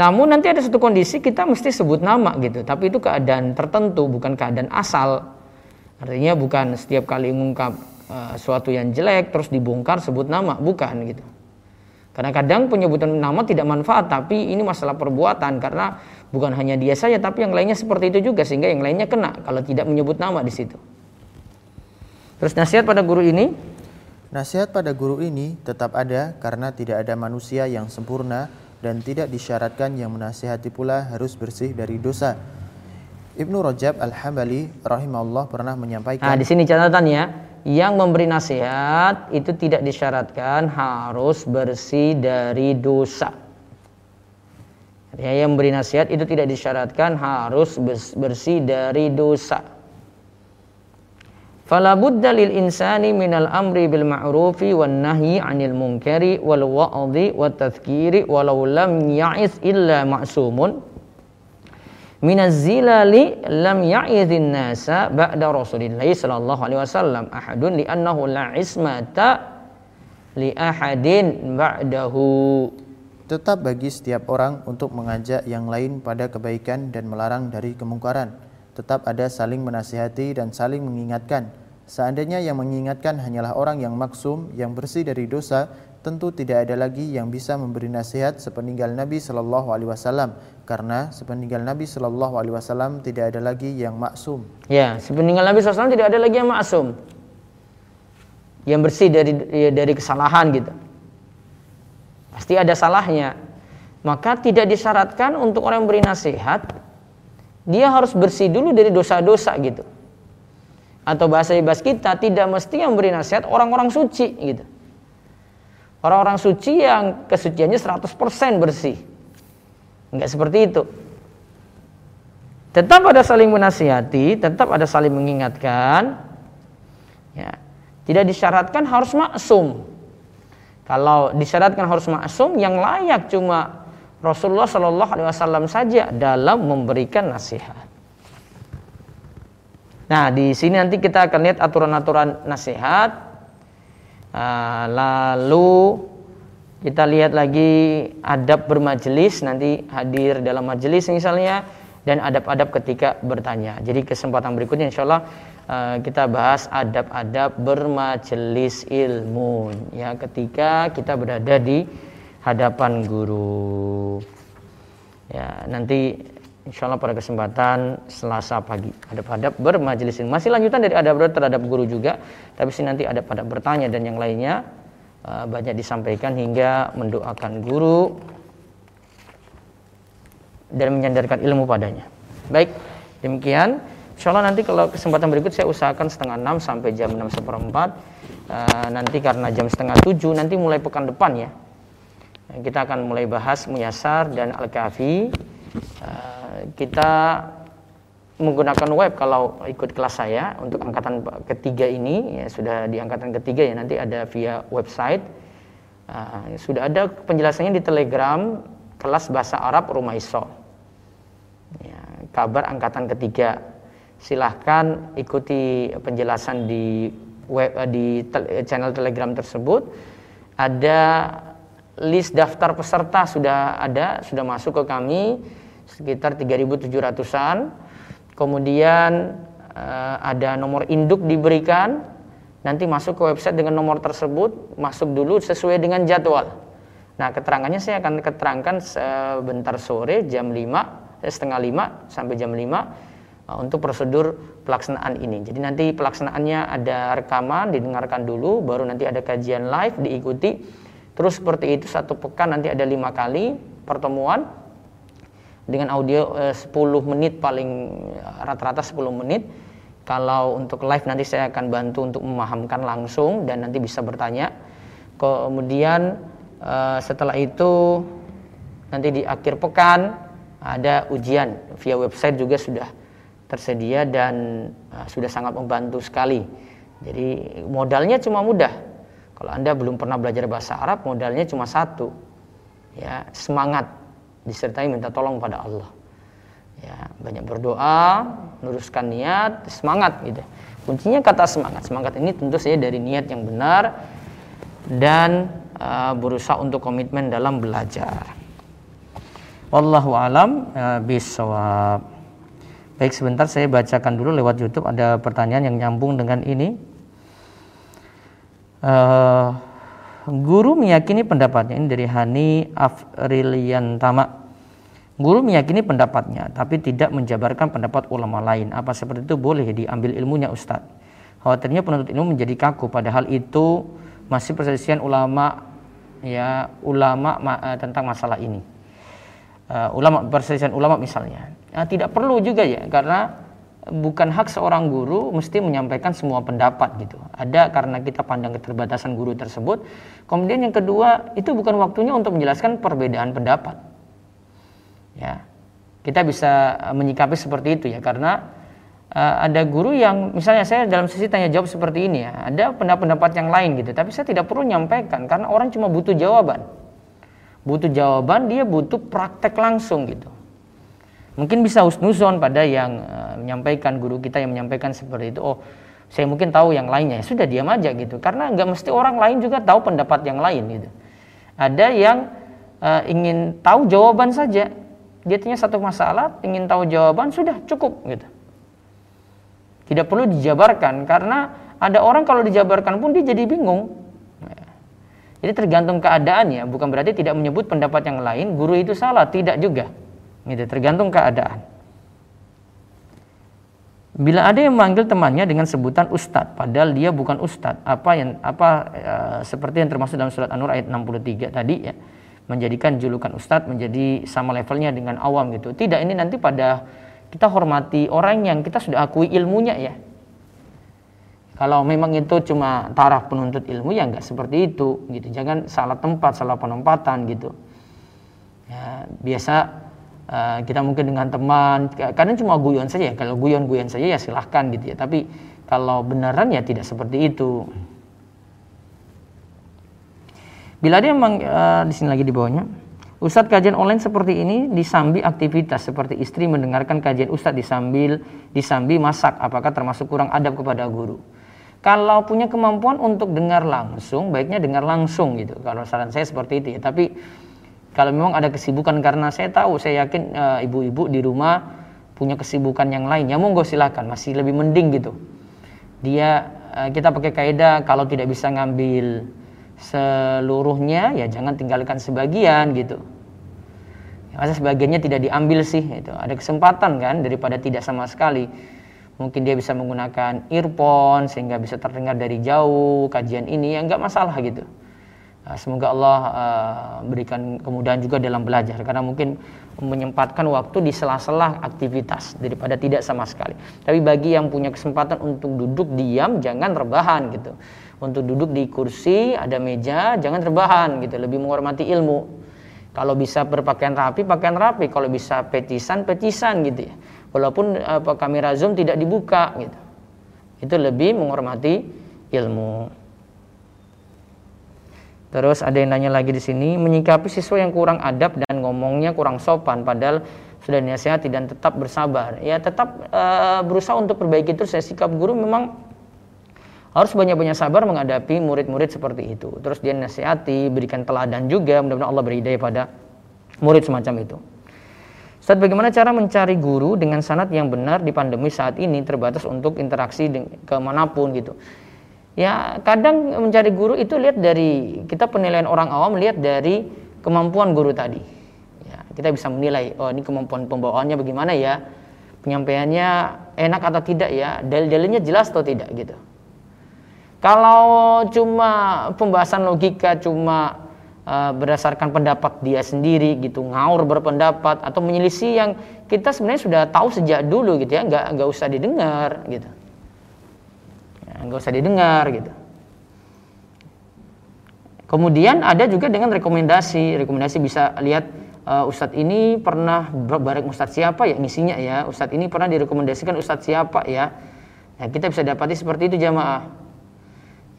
Namun nanti ada satu kondisi kita mesti sebut nama gitu, tapi itu keadaan tertentu bukan keadaan asal. Artinya bukan setiap kali mengungkap uh, yang jelek terus dibongkar sebut nama, bukan gitu. Karena kadang penyebutan nama tidak manfaat, tapi ini masalah perbuatan karena Bukan hanya dia saja, tapi yang lainnya seperti itu juga sehingga yang lainnya kena kalau tidak menyebut nama di situ. Terus nasihat pada guru ini? Nasihat pada guru ini tetap ada karena tidak ada manusia yang sempurna dan tidak disyaratkan yang menasihati pula harus bersih dari dosa. Ibnu Rajab Al-Hambali rahimahullah pernah menyampaikan. Nah, di sini catatannya, yang memberi nasihat itu tidak disyaratkan harus bersih dari dosa. Ya, yang beri nasihat itu tidak disyaratkan harus bersih dari dosa. Fala budda lil insani minal amri bil ma'rufi wan nahyi 'anil munkari wal wa'dhi wat tadhkiri walau lam ya'iz illa ma'sumun minaz zilali lam ya'idhin nasa ba'da Rasulillah sallallahu alaihi wasallam ahadun li annahu la ismata li ahadin ba'dahu Tetap bagi setiap orang untuk mengajak yang lain pada kebaikan dan melarang dari kemungkaran. Tetap ada saling menasihati dan saling mengingatkan. Seandainya yang mengingatkan hanyalah orang yang maksum, yang bersih dari dosa, tentu tidak ada lagi yang bisa memberi nasihat sepeninggal Nabi Shallallahu Alaihi Wasallam karena sepeninggal Nabi Shallallahu Alaihi Wasallam tidak ada lagi yang maksum. Ya, sepeninggal Nabi SAW tidak ada lagi yang maksum, yang bersih dari dari kesalahan gitu. Pasti ada salahnya. Maka tidak disyaratkan untuk orang yang beri nasihat dia harus bersih dulu dari dosa-dosa gitu. Atau bahasa bebas kita tidak mesti yang beri nasihat orang-orang suci gitu. Orang-orang suci yang kesuciannya 100% bersih. Enggak seperti itu. Tetap ada saling menasihati, tetap ada saling mengingatkan. Ya. Tidak disyaratkan harus maksum. Kalau disyaratkan harus maksum, yang layak cuma Rasulullah Shallallahu Alaihi Wasallam saja dalam memberikan nasihat. Nah, di sini nanti kita akan lihat aturan-aturan nasihat Ah, lalu kita lihat lagi adab bermajelis nanti hadir dalam majelis misalnya dan adab-adab ketika bertanya. Jadi kesempatan berikutnya insya Allah uh, kita bahas adab-adab bermajelis ilmu ya ketika kita berada di hadapan guru. Ya nanti Insya Allah pada kesempatan Selasa pagi. Adab-adab bermajelis ini. Masih lanjutan dari adab-adab terhadap guru juga. Tapi sih nanti ada pada bertanya dan yang lainnya uh, banyak disampaikan hingga mendoakan guru dan menyandarkan ilmu padanya. Baik demikian. Insya Allah nanti kalau kesempatan berikut saya usahakan setengah enam sampai jam enam seperempat. Uh, nanti karena jam setengah tujuh nanti mulai pekan depan ya. Kita akan mulai bahas Muyasar dan Al-Kafi kita menggunakan web kalau ikut kelas saya untuk angkatan ketiga ini ya sudah di angkatan ketiga ya nanti ada via website. Uh, sudah ada penjelasannya di Telegram kelas bahasa Arab Rumah Iso. Ya, kabar angkatan ketiga. Silahkan ikuti penjelasan di web uh, di te channel Telegram tersebut. Ada list daftar peserta sudah ada sudah masuk ke kami sekitar 3.700-an. Kemudian uh, ada nomor induk diberikan, nanti masuk ke website dengan nomor tersebut, masuk dulu sesuai dengan jadwal. Nah, keterangannya saya akan keterangkan sebentar sore jam 5, eh, setengah 5 sampai jam 5 uh, eh, untuk prosedur pelaksanaan ini. Jadi nanti pelaksanaannya ada rekaman, didengarkan dulu, baru nanti ada kajian live diikuti. Terus seperti itu satu pekan nanti ada lima kali pertemuan dengan audio eh, 10 menit paling rata-rata 10 menit. Kalau untuk live nanti saya akan bantu untuk memahamkan langsung dan nanti bisa bertanya. Kemudian eh, setelah itu nanti di akhir pekan ada ujian via website juga sudah tersedia dan uh, sudah sangat membantu sekali. Jadi modalnya cuma mudah. Kalau Anda belum pernah belajar bahasa Arab, modalnya cuma satu. Ya, semangat disertai minta tolong pada Allah. Ya, banyak berdoa, luruskan niat, semangat gitu. Kuncinya kata semangat. Semangat ini tentu saja dari niat yang benar dan uh, berusaha untuk komitmen dalam belajar. Wallahu alam uh, bisawab. Baik sebentar saya bacakan dulu lewat YouTube ada pertanyaan yang nyambung dengan ini. Uh, Guru meyakini pendapatnya ini dari Hani Tama. Guru meyakini pendapatnya, tapi tidak menjabarkan pendapat ulama lain. Apa seperti itu boleh diambil ilmunya Ustadz? Khawatirnya penuntut ilmu menjadi kaku, padahal itu masih perselisihan ulama ya ulama ma, uh, tentang masalah ini. Uh, ulama perselisihan ulama misalnya. Nah, tidak perlu juga ya, karena bukan hak seorang guru mesti menyampaikan semua pendapat gitu. Ada karena kita pandang keterbatasan guru tersebut. Kemudian yang kedua, itu bukan waktunya untuk menjelaskan perbedaan pendapat. Ya. Kita bisa eh, menyikapi seperti itu ya karena uh, ada guru yang misalnya saya dalam sesi tanya jawab seperti ini ya, ada pendapat-pendapat yang lain gitu, tapi saya tidak perlu nyampaikan karena orang cuma butuh jawaban. Butuh jawaban, dia butuh praktek langsung gitu. Mungkin bisa husnuzon pada yang uh, menyampaikan guru kita yang menyampaikan seperti itu. Oh, saya mungkin tahu yang lainnya. Ya sudah diam aja gitu. Karena nggak mesti orang lain juga tahu pendapat yang lain gitu. Ada yang uh, ingin tahu jawaban saja. Dia tanya satu masalah, ingin tahu jawaban sudah cukup gitu. Tidak perlu dijabarkan karena ada orang kalau dijabarkan pun dia jadi bingung. Jadi tergantung keadaannya, bukan berarti tidak menyebut pendapat yang lain, guru itu salah, tidak juga. Gitu, tergantung keadaan. Bila ada yang memanggil temannya dengan sebutan ustadz, padahal dia bukan ustadz, apa yang apa e, seperti yang termasuk dalam surat An-Nur ayat 63 tadi ya, menjadikan julukan ustadz menjadi sama levelnya dengan awam gitu. Tidak ini nanti pada kita hormati orang yang kita sudah akui ilmunya ya. Kalau memang itu cuma taraf penuntut ilmu ya nggak seperti itu gitu. Jangan salah tempat, salah penempatan gitu. Ya, biasa uh, kita mungkin dengan teman, kadang cuma guyon saja. Kalau guyon-guyon saja ya silahkan gitu ya. Tapi kalau beneran ya tidak seperti itu. Bila dia memang uh, di sini lagi di bawahnya, Ustadz kajian online seperti ini disambi aktivitas seperti istri mendengarkan kajian Ustadz disambil disambi masak apakah termasuk kurang adab kepada guru kalau punya kemampuan untuk dengar langsung baiknya dengar langsung gitu kalau saran saya seperti itu ya tapi kalau memang ada kesibukan karena saya tahu saya yakin eh, ibu-ibu e, di rumah punya kesibukan yang lain. Ya monggo silakan masih lebih mending gitu. Dia e, kita pakai kaidah kalau tidak bisa ngambil seluruhnya ya jangan tinggalkan sebagian gitu. Ya, masa sebagiannya tidak diambil sih itu ada kesempatan kan daripada tidak sama sekali. Mungkin dia bisa menggunakan earphone sehingga bisa terdengar dari jauh kajian ini ya nggak masalah gitu semoga Allah uh, berikan kemudahan juga dalam belajar karena mungkin menyempatkan waktu di sela-sela aktivitas daripada tidak sama sekali. Tapi bagi yang punya kesempatan untuk duduk diam jangan rebahan gitu. Untuk duduk di kursi ada meja jangan terbahan gitu. Lebih menghormati ilmu. Kalau bisa berpakaian rapi pakaian rapi. Kalau bisa petisan petisan gitu ya. Walaupun apa kamera zoom tidak dibuka gitu. Itu lebih menghormati ilmu terus ada yang nanya lagi di sini menyikapi siswa yang kurang adab dan ngomongnya kurang sopan padahal sudah dinasihati dan tetap bersabar ya tetap uh, berusaha untuk perbaiki terus ya sikap guru memang harus banyak-banyak sabar menghadapi murid-murid seperti itu. Terus dia nasihati, berikan teladan juga, mudah-mudahan Allah beri pada murid semacam itu. Ustaz, bagaimana cara mencari guru dengan sanat yang benar di pandemi saat ini terbatas untuk interaksi ke mana pun gitu. Ya kadang mencari guru itu lihat dari kita penilaian orang awam lihat dari kemampuan guru tadi. Ya, kita bisa menilai oh ini kemampuan pembawaannya bagaimana ya, penyampaiannya enak atau tidak ya, dalil-dalilnya jelas atau tidak gitu. Kalau cuma pembahasan logika cuma uh, berdasarkan pendapat dia sendiri gitu, ngaur berpendapat atau menyelisih yang kita sebenarnya sudah tahu sejak dulu gitu ya, nggak nggak usah didengar gitu, nggak usah didengar gitu. Kemudian ada juga dengan rekomendasi, rekomendasi bisa lihat uh, Ustadz ini pernah bareng Ustadz siapa ya ngisinya ya, Ustadz ini pernah direkomendasikan Ustadz siapa ya. Nah, kita bisa dapati seperti itu jamaah.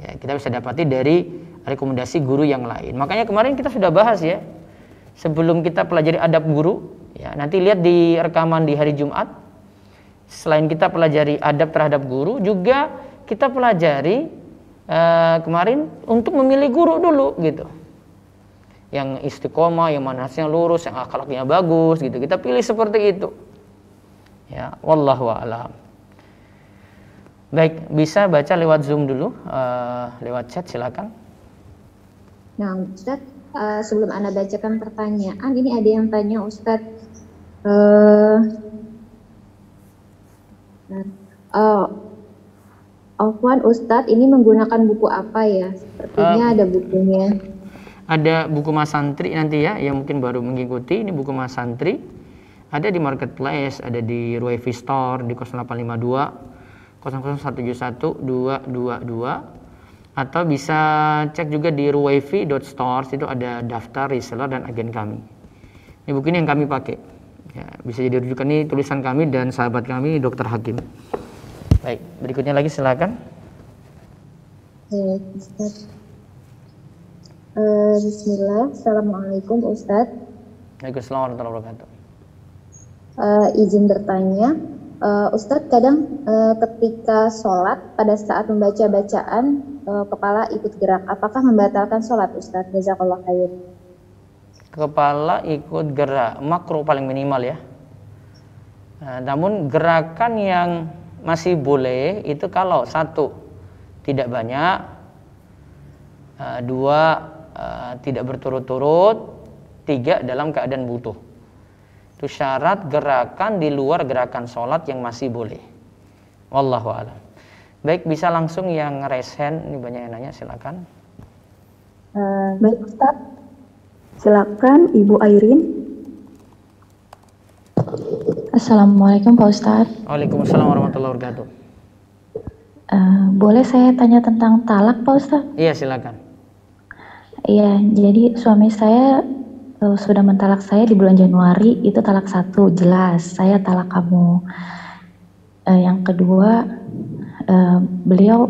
Ya, kita bisa dapati dari rekomendasi guru yang lain. Makanya kemarin kita sudah bahas ya sebelum kita pelajari adab guru ya nanti lihat di rekaman di hari Jumat. Selain kita pelajari adab terhadap guru juga kita pelajari uh, kemarin untuk memilih guru dulu gitu yang istiqomah, yang manasnya lurus, yang akhlaknya bagus gitu. Kita pilih seperti itu. Ya, wallahu a'lam. Baik, bisa baca lewat Zoom dulu, uh, lewat chat silakan. Nah, Ustadz, uh, sebelum Anda bacakan pertanyaan, ini ada yang tanya Ustadz, uh, uh, Afwan Ustadz, ini menggunakan buku apa ya? Sepertinya uh, ada bukunya. Ada buku Mas Santri nanti ya, yang mungkin baru mengikuti, ini buku Mas Santri. Ada di marketplace, ada di Ruevi Store, di 0852 00171 atau bisa cek juga di ruwefi.stores itu ada daftar reseller dan agen kami. Ini buku ini yang kami pakai. Ya, bisa jadi rujukan ini tulisan kami dan sahabat kami Dr. Hakim. Baik, berikutnya lagi silakan. Uh, Bismillah, Assalamualaikum Ustaz. Waalaikumsalam warahmatullahi wabarakatuh. Uh, izin bertanya, Uh, Ustadz kadang uh, ketika sholat pada saat membaca bacaan uh, kepala ikut gerak, apakah membatalkan sholat Ustadz? Jazakallah khair. Kepala ikut gerak, makro paling minimal ya. Nah, namun gerakan yang masih boleh itu kalau satu tidak banyak, uh, dua uh, tidak berturut-turut, tiga dalam keadaan butuh itu syarat gerakan di luar gerakan sholat yang masih boleh. Wallahu a'lam. Baik, bisa langsung yang raise. Ini banyak yang nanya, silakan. Uh, baik, Ustaz. Silakan Ibu Airin. Assalamualaikum Pak Ustaz. Waalaikumsalam warahmatullahi wabarakatuh. Uh, boleh saya tanya tentang talak Pak Ustaz? Iya silakan. Iya, jadi suami saya uh, sudah mentalak saya di bulan Januari, itu talak satu, jelas, saya talak kamu. Uh, yang kedua, uh, beliau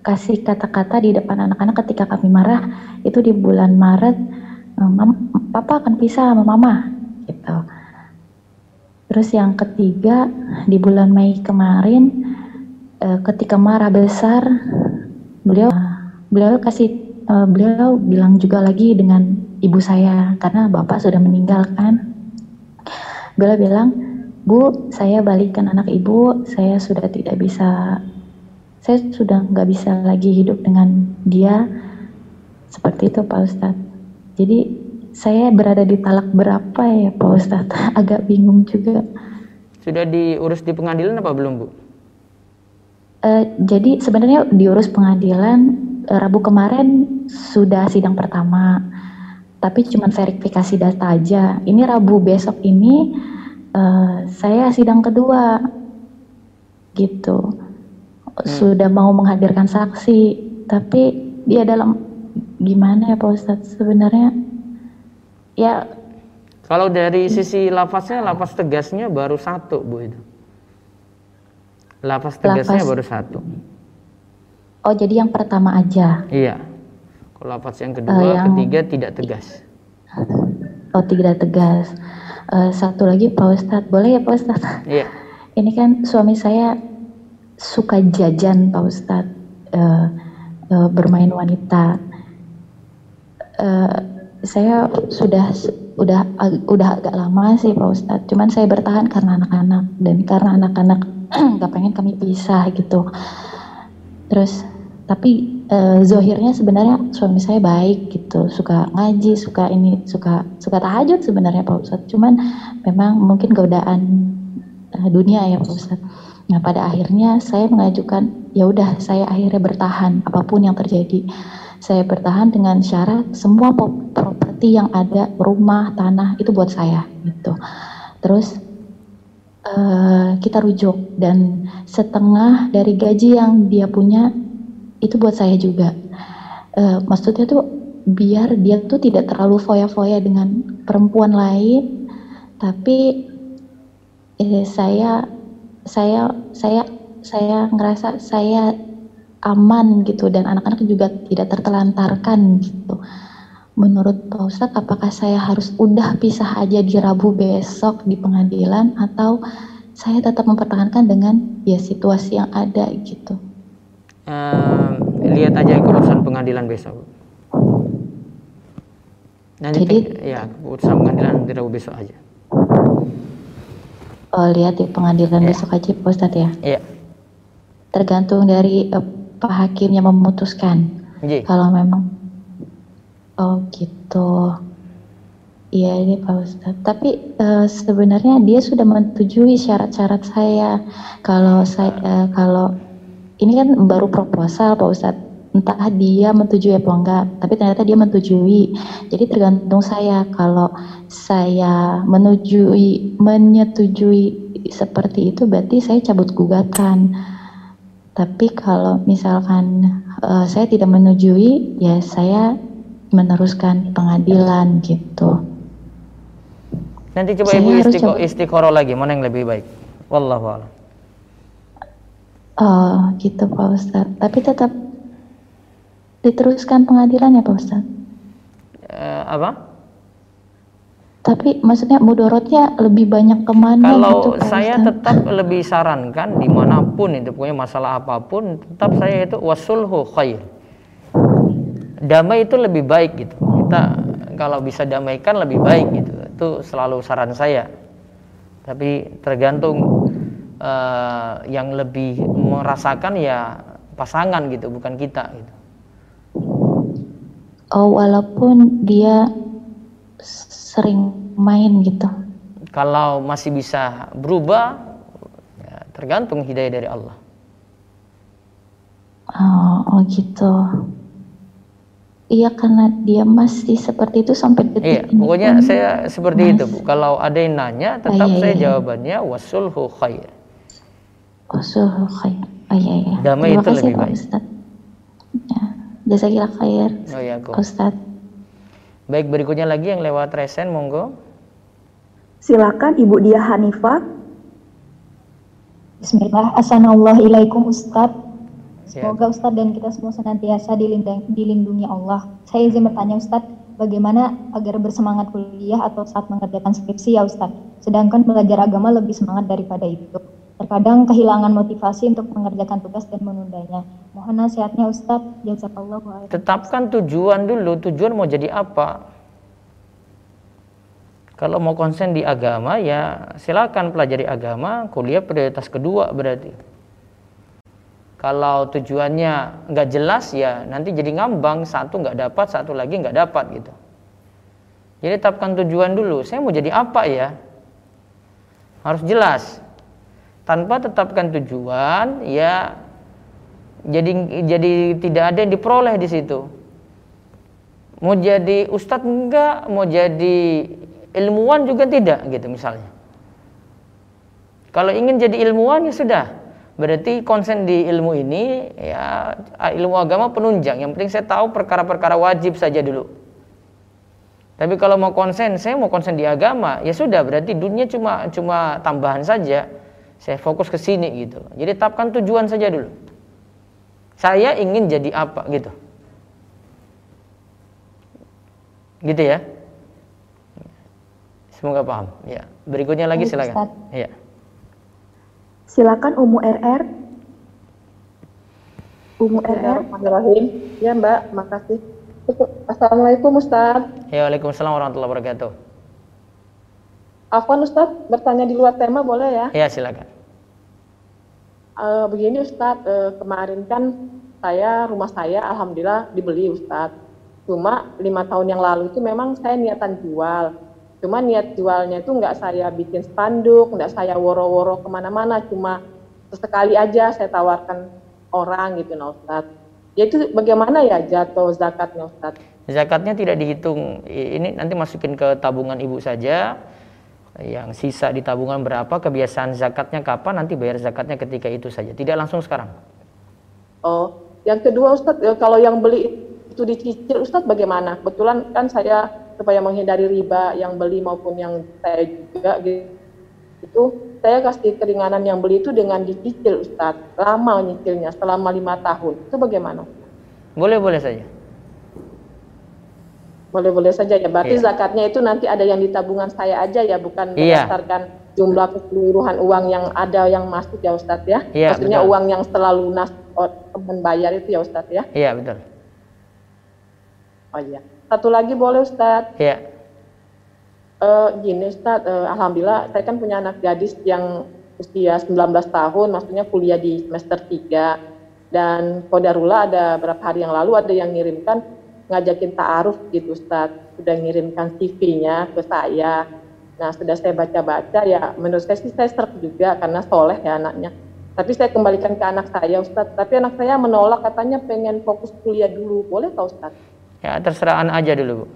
kasih kata-kata di depan anak-anak ketika kami marah, itu di bulan Maret, uh, papa akan pisah sama mama, gitu. Terus yang ketiga, di bulan Mei kemarin, uh, ketika marah besar, beliau beliau kasih uh, beliau bilang juga lagi dengan ibu saya karena bapak sudah meninggal kan. Beliau bilang, Bu, saya balikan anak ibu, saya sudah tidak bisa, saya sudah nggak bisa lagi hidup dengan dia. Seperti itu Pak Ustadz. Jadi saya berada di talak berapa ya Pak Ustadz? Agak bingung juga. Sudah diurus di pengadilan apa belum Bu? Uh, jadi sebenarnya diurus pengadilan Rabu kemarin sudah sidang pertama, tapi cuma verifikasi data aja. Ini Rabu besok ini uh, saya sidang kedua, gitu. Hmm. Sudah mau menghadirkan saksi, tapi dia dalam gimana ya Pak Ustadz sebenarnya? Ya. Kalau dari sisi lafaznya, lafaz tegasnya baru satu Bu itu. Lafaz tegasnya lafaz. baru satu. Oh, jadi yang pertama aja. Iya. Kalau lafaz yang kedua, uh, yang... ketiga tidak tegas. Oh, tidak tegas. Uh, satu lagi Pak Ustadz, boleh ya Pak Ustadz? Iya. Ini kan suami saya suka jajan Pak Ustadz, uh, uh, bermain wanita. Uh, saya sudah udah udah agak lama sih Pak Ustadz, cuman saya bertahan karena anak-anak dan karena anak-anak nggak pengen kami pisah gitu. Terus tapi uh, zohirnya sebenarnya suami saya baik gitu. Suka ngaji suka ini suka suka tahajud sebenarnya Pak Ustadz. Cuman memang mungkin godaan uh, dunia ya Pak Ustadz. Nah pada akhirnya saya mengajukan ya udah saya akhirnya bertahan apa pun yang terjadi saya bertahan dengan syarat semua properti yang ada rumah tanah itu buat saya gitu. Terus uh, kita rujuk dan setengah dari gaji yang dia punya itu buat saya juga. Uh, maksudnya tuh biar dia tuh tidak terlalu foya-foya dengan perempuan lain tapi eh, saya saya saya saya ngerasa saya aman gitu dan anak-anak juga tidak tertelantarkan gitu menurut Pak Ustadz apakah saya harus udah pisah aja di Rabu besok di pengadilan atau saya tetap mempertahankan dengan ya situasi yang ada gitu uh, lihat aja keputusan pengadilan besok. Nanti Jadi, ya keputusan pengadilan nanti Rabu besok aja. Oh, lihat di pengadilan ya. besok aja Pak Ustadz ya? Iya. Tergantung dari uh, Pak Hakim yang memutuskan. Iya. Kalau memang Oh gitu. Iya ini Pak Ustadz. Tapi uh, sebenarnya dia sudah menyetujui syarat-syarat saya. Kalau saya uh, kalau ini kan baru proposal Pak Ustadz entah dia menyetujui apa enggak tapi ternyata dia menyetujui jadi tergantung saya kalau saya menyetujui menyetujui seperti itu berarti saya cabut gugatan tapi kalau misalkan uh, saya tidak menyetujui ya saya meneruskan pengadilan gitu nanti coba saya ibu istiqoroh lagi mana yang lebih baik wallahu Oh gitu Pak Ustadz. Tapi tetap diteruskan pengadilan ya Pak Ustadz? Uh, apa? Tapi maksudnya mudorotnya lebih banyak ke mana Kalau gitu, Pak saya Ustadz? tetap lebih sarankan di mana pun itu punya masalah apa pun tetap saya itu wasulhu khair. Damai itu lebih baik gitu. Kita kalau bisa damaikan lebih baik gitu. Itu selalu saran saya. Tapi tergantung uh, yang lebih merasakan ya pasangan gitu bukan kita gitu. Oh walaupun dia sering main gitu. Kalau masih bisa berubah ya tergantung hidayah dari Allah. Oh, oh gitu. Iya karena dia masih seperti itu sampai detik iya, ini. Pokoknya pun saya seperti mas... itu bu. Kalau ada yang nanya, tetap oh, iya, saya iya. jawabannya wasulhu khair. Wasulhu khair. Oh iya iya. Damai Terima itu kasih lebih Pak baik. Ustadz. Ya. Jazakillah khair. Oh ya, Pak Ustadz. Baik, berikutnya lagi yang lewat resen, monggo. Silakan Ibu Dia Hanifah. Bismillah, Assalamualaikum Ustadz. Semoga Ustadz dan kita semua senantiasa dilindung- dilindungi Allah. Saya izin bertanya Ustadz, bagaimana agar bersemangat kuliah atau saat mengerjakan skripsi ya Ustadz? Sedangkan belajar agama lebih semangat daripada itu. Terkadang kehilangan motivasi untuk mengerjakan tugas dan menundanya. Mohon nasihatnya Ustadz. Jazakallahu. Tetapkan tujuan dulu, tujuan mau jadi apa? Kalau mau konsen di agama ya silakan pelajari agama, kuliah prioritas kedua berarti. Kalau tujuannya nggak jelas ya nanti jadi ngambang, satu nggak dapat, satu lagi nggak dapat gitu. Jadi tetapkan tujuan dulu, saya mau jadi apa ya? Harus jelas. Tanpa tetapkan tujuan ya jadi jadi tidak ada yang diperoleh di situ. Mau jadi ustadz enggak, mau jadi ilmuwan juga tidak gitu misalnya. Kalau ingin jadi ilmuwan ya sudah, berarti konsen di ilmu ini ya ilmu agama penunjang. Yang penting saya tahu perkara-perkara wajib saja dulu. Tapi kalau mau konsen, saya mau konsen di agama, ya sudah berarti dunia cuma cuma tambahan saja. Saya fokus ke sini gitu. Jadi tetapkan tujuan saja dulu. Saya ingin jadi apa gitu. Gitu ya. Semoga paham. Ya. Berikutnya lagi Baik, silakan. Ustaz. Ya. Silakan Umu RR. Umu RR. Bismillahirrahmanirrahim. Ya Mbak, makasih. Assalamualaikum Ustaz. Ya, Waalaikumsalam warahmatullahi wabarakatuh. Afwan Ustaz, bertanya di luar tema boleh ya? Ya, silakan. Eh, begini Ustaz, eh, kemarin kan saya rumah saya alhamdulillah dibeli Ustaz. Cuma lima tahun yang lalu itu memang saya niatan jual. Cuma niat jualnya itu nggak saya bikin spanduk, nggak saya woro-woro ke mana-mana, cuma sesekali aja saya tawarkan orang gitu nah Ustaz. Ya itu bagaimana ya jatuh zakatnya Ustaz? Zakatnya tidak dihitung. Ini nanti masukin ke tabungan ibu saja. Yang sisa di tabungan berapa, kebiasaan zakatnya kapan, nanti bayar zakatnya ketika itu saja. Tidak langsung sekarang. Oh, yang kedua Ustadz, ya, kalau yang beli itu dicicil Ustadz bagaimana? Kebetulan kan saya supaya menghindari riba yang beli maupun yang saya juga gitu. Itu saya kasih keringanan yang beli itu dengan dicicil Ustadz. Lama nyicilnya selama lima tahun. Itu bagaimana? Boleh-boleh saja. Boleh-boleh saja ya. Berarti Iya. zakatnya itu nanti ada yang di tabungan saya aja ya, bukan Iya. berdasarkan jumlah keseluruhan uang yang ada yang masuk ya Ustadz ya. Iya, Maksudnya betul. uang yang setelah lunas oh, teman bayar itu ya Ustadz ya. Iya, betul. Oh iya. Satu lagi boleh Ustadz. Iya. Eh, gini Ustadz, eh, Alhamdulillah saya kan punya anak gadis yang usia 19 tahun, maksudnya kuliah di semester 3. Dan Kodarullah ada beberapa hari yang lalu ada yang ngirimkan ngajakin ta'aruf gitu Ustadz. Sudah ngirimkan CV-nya ke saya. Nah sudah saya baca-baca ya menurut saya sih saya serp juga karena soleh ya anaknya. Tapi saya kembalikan ke anak saya Ustadz. Tapi anak saya menolak katanya pengen fokus kuliah dulu. Boleh kah Ustadz? Ya, terserah anak aja dulu, Bu.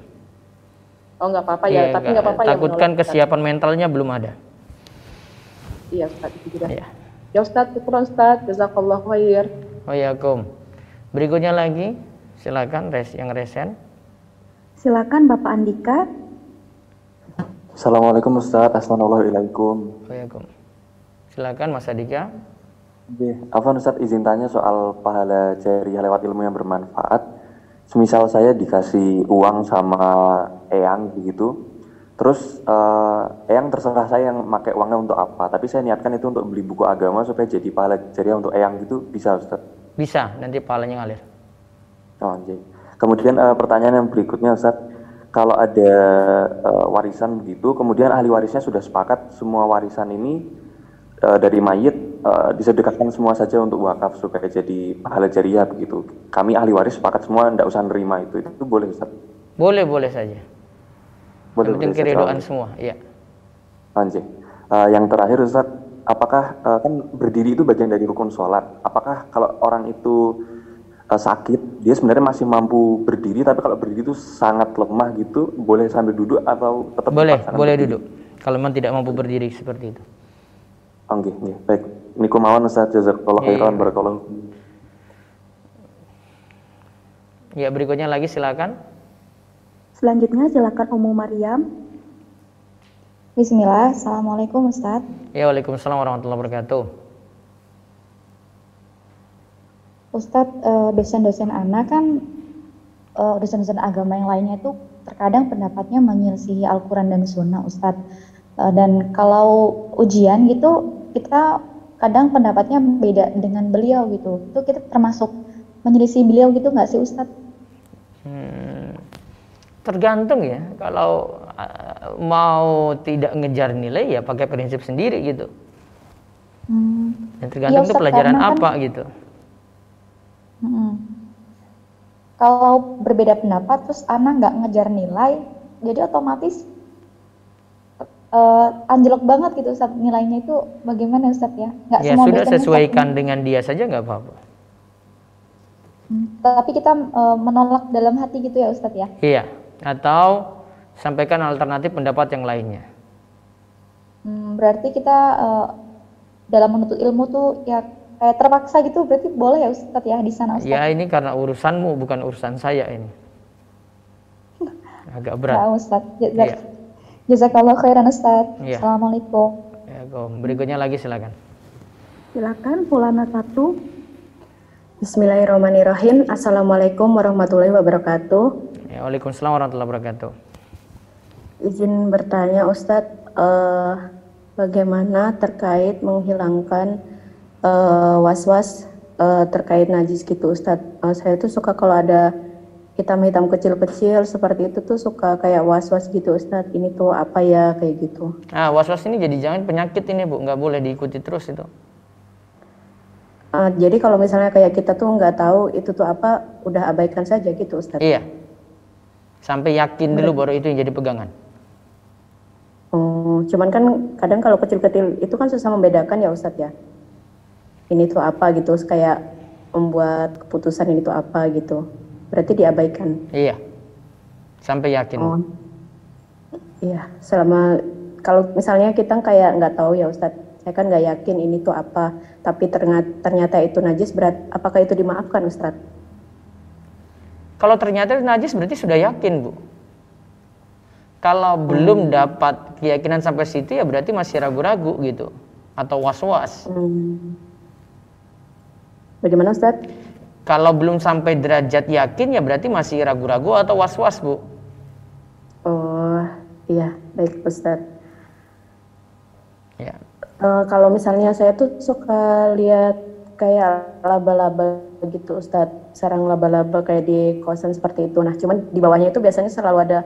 Oh nggak apa-apa ya, Iya, tapi nggak- apa-apa ya. Takutkan menolak, kesiapan mentalnya belum ada. Iya Ustadz itu juga. Ya. Ya Ustadz, syukuran Ustadz, jazakallah khair. Waalaikum. Berikutnya lagi, silakan res yang resen. Silakan Bapak Andika. Assalamualaikum Ustaz, Assalamualaikum. Waalaikum. Silakan Mas Adika. Oke, Afwan Ustaz izin tanya soal pahala jariah lewat ilmu yang bermanfaat. Semisal saya dikasih uang sama Eyang begitu, terus eh, Eyang terserah saya yang pakai uangnya untuk apa, tapi saya niatkan itu untuk beli buku agama supaya jadi pahala jariah untuk Eyang gitu, bisa Ustaz? Bisa, nanti pahalanya ngalir. Oh. Kemudian eh, pertanyaan yang berikutnya Ustaz, kalau ada eh, warisan begitu, kemudian ahli warisnya sudah sepakat semua warisan ini eh, dari mayit eh, disedekahkan semua saja untuk wakaf supaya jadi pahala jariah begitu. Kami ahli waris sepakat semua tidak usah nerima itu, itu boleh Ustaz? Boleh, boleh saja. Boleh, Yang penting keridoan semua, iya. Anjay. Eh, yang terakhir Ustaz, apakah eh, kan berdiri itu bagian dari rukun sholat? Apakah kalau orang itu eh, sakit, dia sebenarnya masih mampu berdiri, tapi kalau berdiri itu sangat lemah gitu, boleh sambil duduk atau tetap Boleh, boleh berdiri? duduk. Kalau memang tidak mampu berdiri seperti itu. Oke, okay, baik. Ini kumawan Ustaz jazakallahu Iya. khairan barakallahu. Ya, berikutnya lagi silakan. Selanjutnya silakan Umu Mariam. Bismillah, Assalamualaikum Ustadz. Ya, Waalaikumsalam warahmatullahi wabarakatuh. Ustadz, eh, dosen-dosen anak kan, eh, dosen-dosen agama yang lainnya itu terkadang pendapatnya menyelisihi Al-Quran dan Sunnah Ustadz. Eh, dan kalau ujian gitu, kita kadang pendapatnya beda dengan beliau gitu. Itu kita termasuk menyelisih beliau gitu nggak sih Ustadz? Hmm, tergantung ya. Kalau uh, mau tidak ngejar nilai ya pakai prinsip sendiri gitu. Hmm. Dan tergantung Iya, itu Ustaz, pelajaran kan- apa gitu. Mm-mm. Kalau berbeda pendapat terus anak nggak ngejar nilai, jadi otomatis eh, anjlok banget gitu Ustaz nilainya itu bagaimana Ustaz ya? Nggak Ya semua sudah sesuaikan dengan dia saja nggak apa-apa. Hmm, Tapi kita eh, menolak dalam hati gitu ya Ustaz ya? Iya. Atau sampaikan alternatif pendapat yang lainnya. Hmm, berarti kita eh, dalam menuntut ilmu tuh ya kayak terpaksa gitu berarti boleh ya Ustaz ya di sana Ustaz? Ya ini karena urusanmu bukan urusan saya ini. Agak berat. Ya Ustaz. Iya. Jazak- Jazakallah khairan Ustaz. Iya. Assalamualaikum. Ya, Gom. Berikutnya lagi silakan. Silakan Fulana satu. Bismillahirrahmanirrahim. Assalamualaikum warahmatullahi wabarakatuh. Ya, Waalaikumsalam warahmatullahi wabarakatuh. Izin bertanya Ustadz, eh, bagaimana terkait menghilangkan eh, was-was eh, terkait najis gitu Ustadz? Eh, saya tuh suka kalau ada hitam-hitam kecil-kecil seperti itu tuh suka kayak was-was gitu Ustadz. Ini tuh apa ya kayak gitu? Nah, was-was ini jadi jangan penyakit ini bu, nggak boleh diikuti terus itu. Eh, jadi kalau misalnya kayak kita tuh nggak tahu itu tuh apa, udah abaikan saja gitu Ustadz. Iya. Sampai yakin dulu baru itu yang jadi pegangan. Oh, cuman kan kadang kalau kecil-kecil itu kan susah membedakan ya Ustadz ya. Ini tuh apa gitu, kayak membuat keputusan ini tuh apa gitu. Berarti diabaikan. Iya. Sampai yakin. Oh, iya. Selama kalau misalnya kita kayak nggak tahu ya Ustadz, saya kan nggak yakin ini tuh apa, tapi ternyata, ternyata itu najis, berat, apakah itu dimaafkan Ustadz? Kalau ternyata itu najis berarti sudah yakin bu. Kalau belum dapat keyakinan sampai situ ya berarti masih ragu-ragu gitu atau was-was. Hmm. Bagaimana Ustadz? Kalau belum sampai derajat yakin ya berarti masih ragu-ragu atau was-was bu. Oh, iya, baik Ustadz. Ya. Eh, kalau misalnya saya tuh suka lihat kayak laba-laba gitu Ustadz, sarang laba-laba kayak di kosan seperti itu. Nah, cuman di bawahnya itu biasanya selalu ada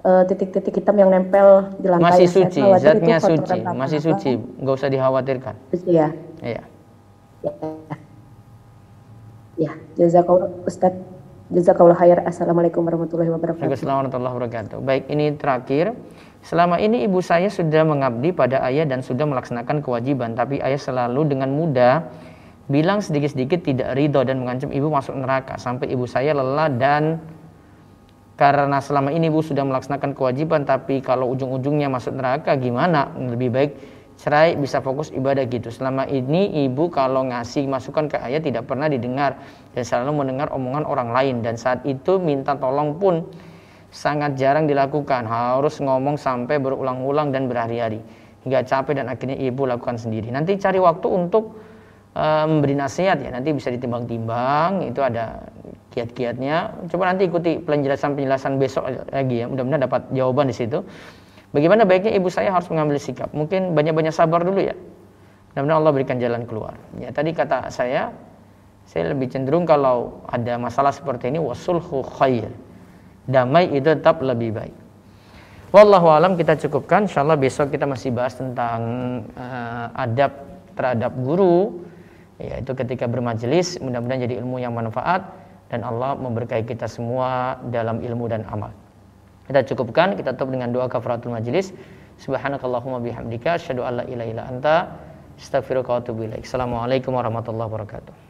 eh, titik-titik hitam yang nempel di lantai. Masih suci, zatnya suci, masih suci, nggak usah dikhawatirkan. Suci ya. Iya. Ya, ya. jazakallah Ustadz. Jazakallah khair. Assalamualaikum warahmatullahi wabarakatuh. Waalaikumsalam warahmatullahi wabarakatuh. Baik, ini terakhir. Selama ini ibu saya sudah mengabdi pada ayah dan sudah melaksanakan kewajiban, tapi ayah selalu dengan mudah bilang sedikit-sedikit tidak ridho dan mengancam ibu masuk neraka sampai ibu saya lelah dan karena selama ini ibu sudah melaksanakan kewajiban tapi kalau ujung-ujungnya masuk neraka gimana? Lebih baik cerai bisa fokus ibadah gitu. Selama ini ibu kalau ngasih masukan ke ayah tidak pernah didengar dan selalu mendengar omongan orang lain dan saat itu minta tolong pun sangat jarang dilakukan. Harus ngomong sampai berulang-ulang dan berhari-hari hingga capek dan akhirnya ibu lakukan sendiri. Nanti cari waktu untuk eh, memberi nasihat ya. Nanti bisa ditimbang-timbang. Itu ada kiat-kiatnya. Coba nanti ikuti penjelasan-penjelasan besok lagi ya. Mudah-mudahan dapat jawaban di situ. Bagaimana baiknya ibu saya harus mengambil sikap? Mungkin banyak-banyak sabar dulu ya. Mudah-mudahan Allah berikan jalan keluar. Ya tadi kata saya, saya lebih cenderung kalau ada masalah seperti ini wasulhu khair. Damai itu tetap lebih baik. Wallahu alam kita cukupkan. Insyaallah besok kita masih bahas tentang eh, adab terhadap guru, yaitu ketika bermajelis. Mudah-mudahan jadi ilmu yang manfaat dan Allah memberkahi kita semua dalam ilmu dan amal. Kita cukupkan, kita tutup dengan doa kafaratul majelis. Subhanakallahumma bihamdika asyhadu an la ilaha illa anta astaghfiruka wa atubu ilaik. Assalamualaikum warahmatullahi wabarakatuh.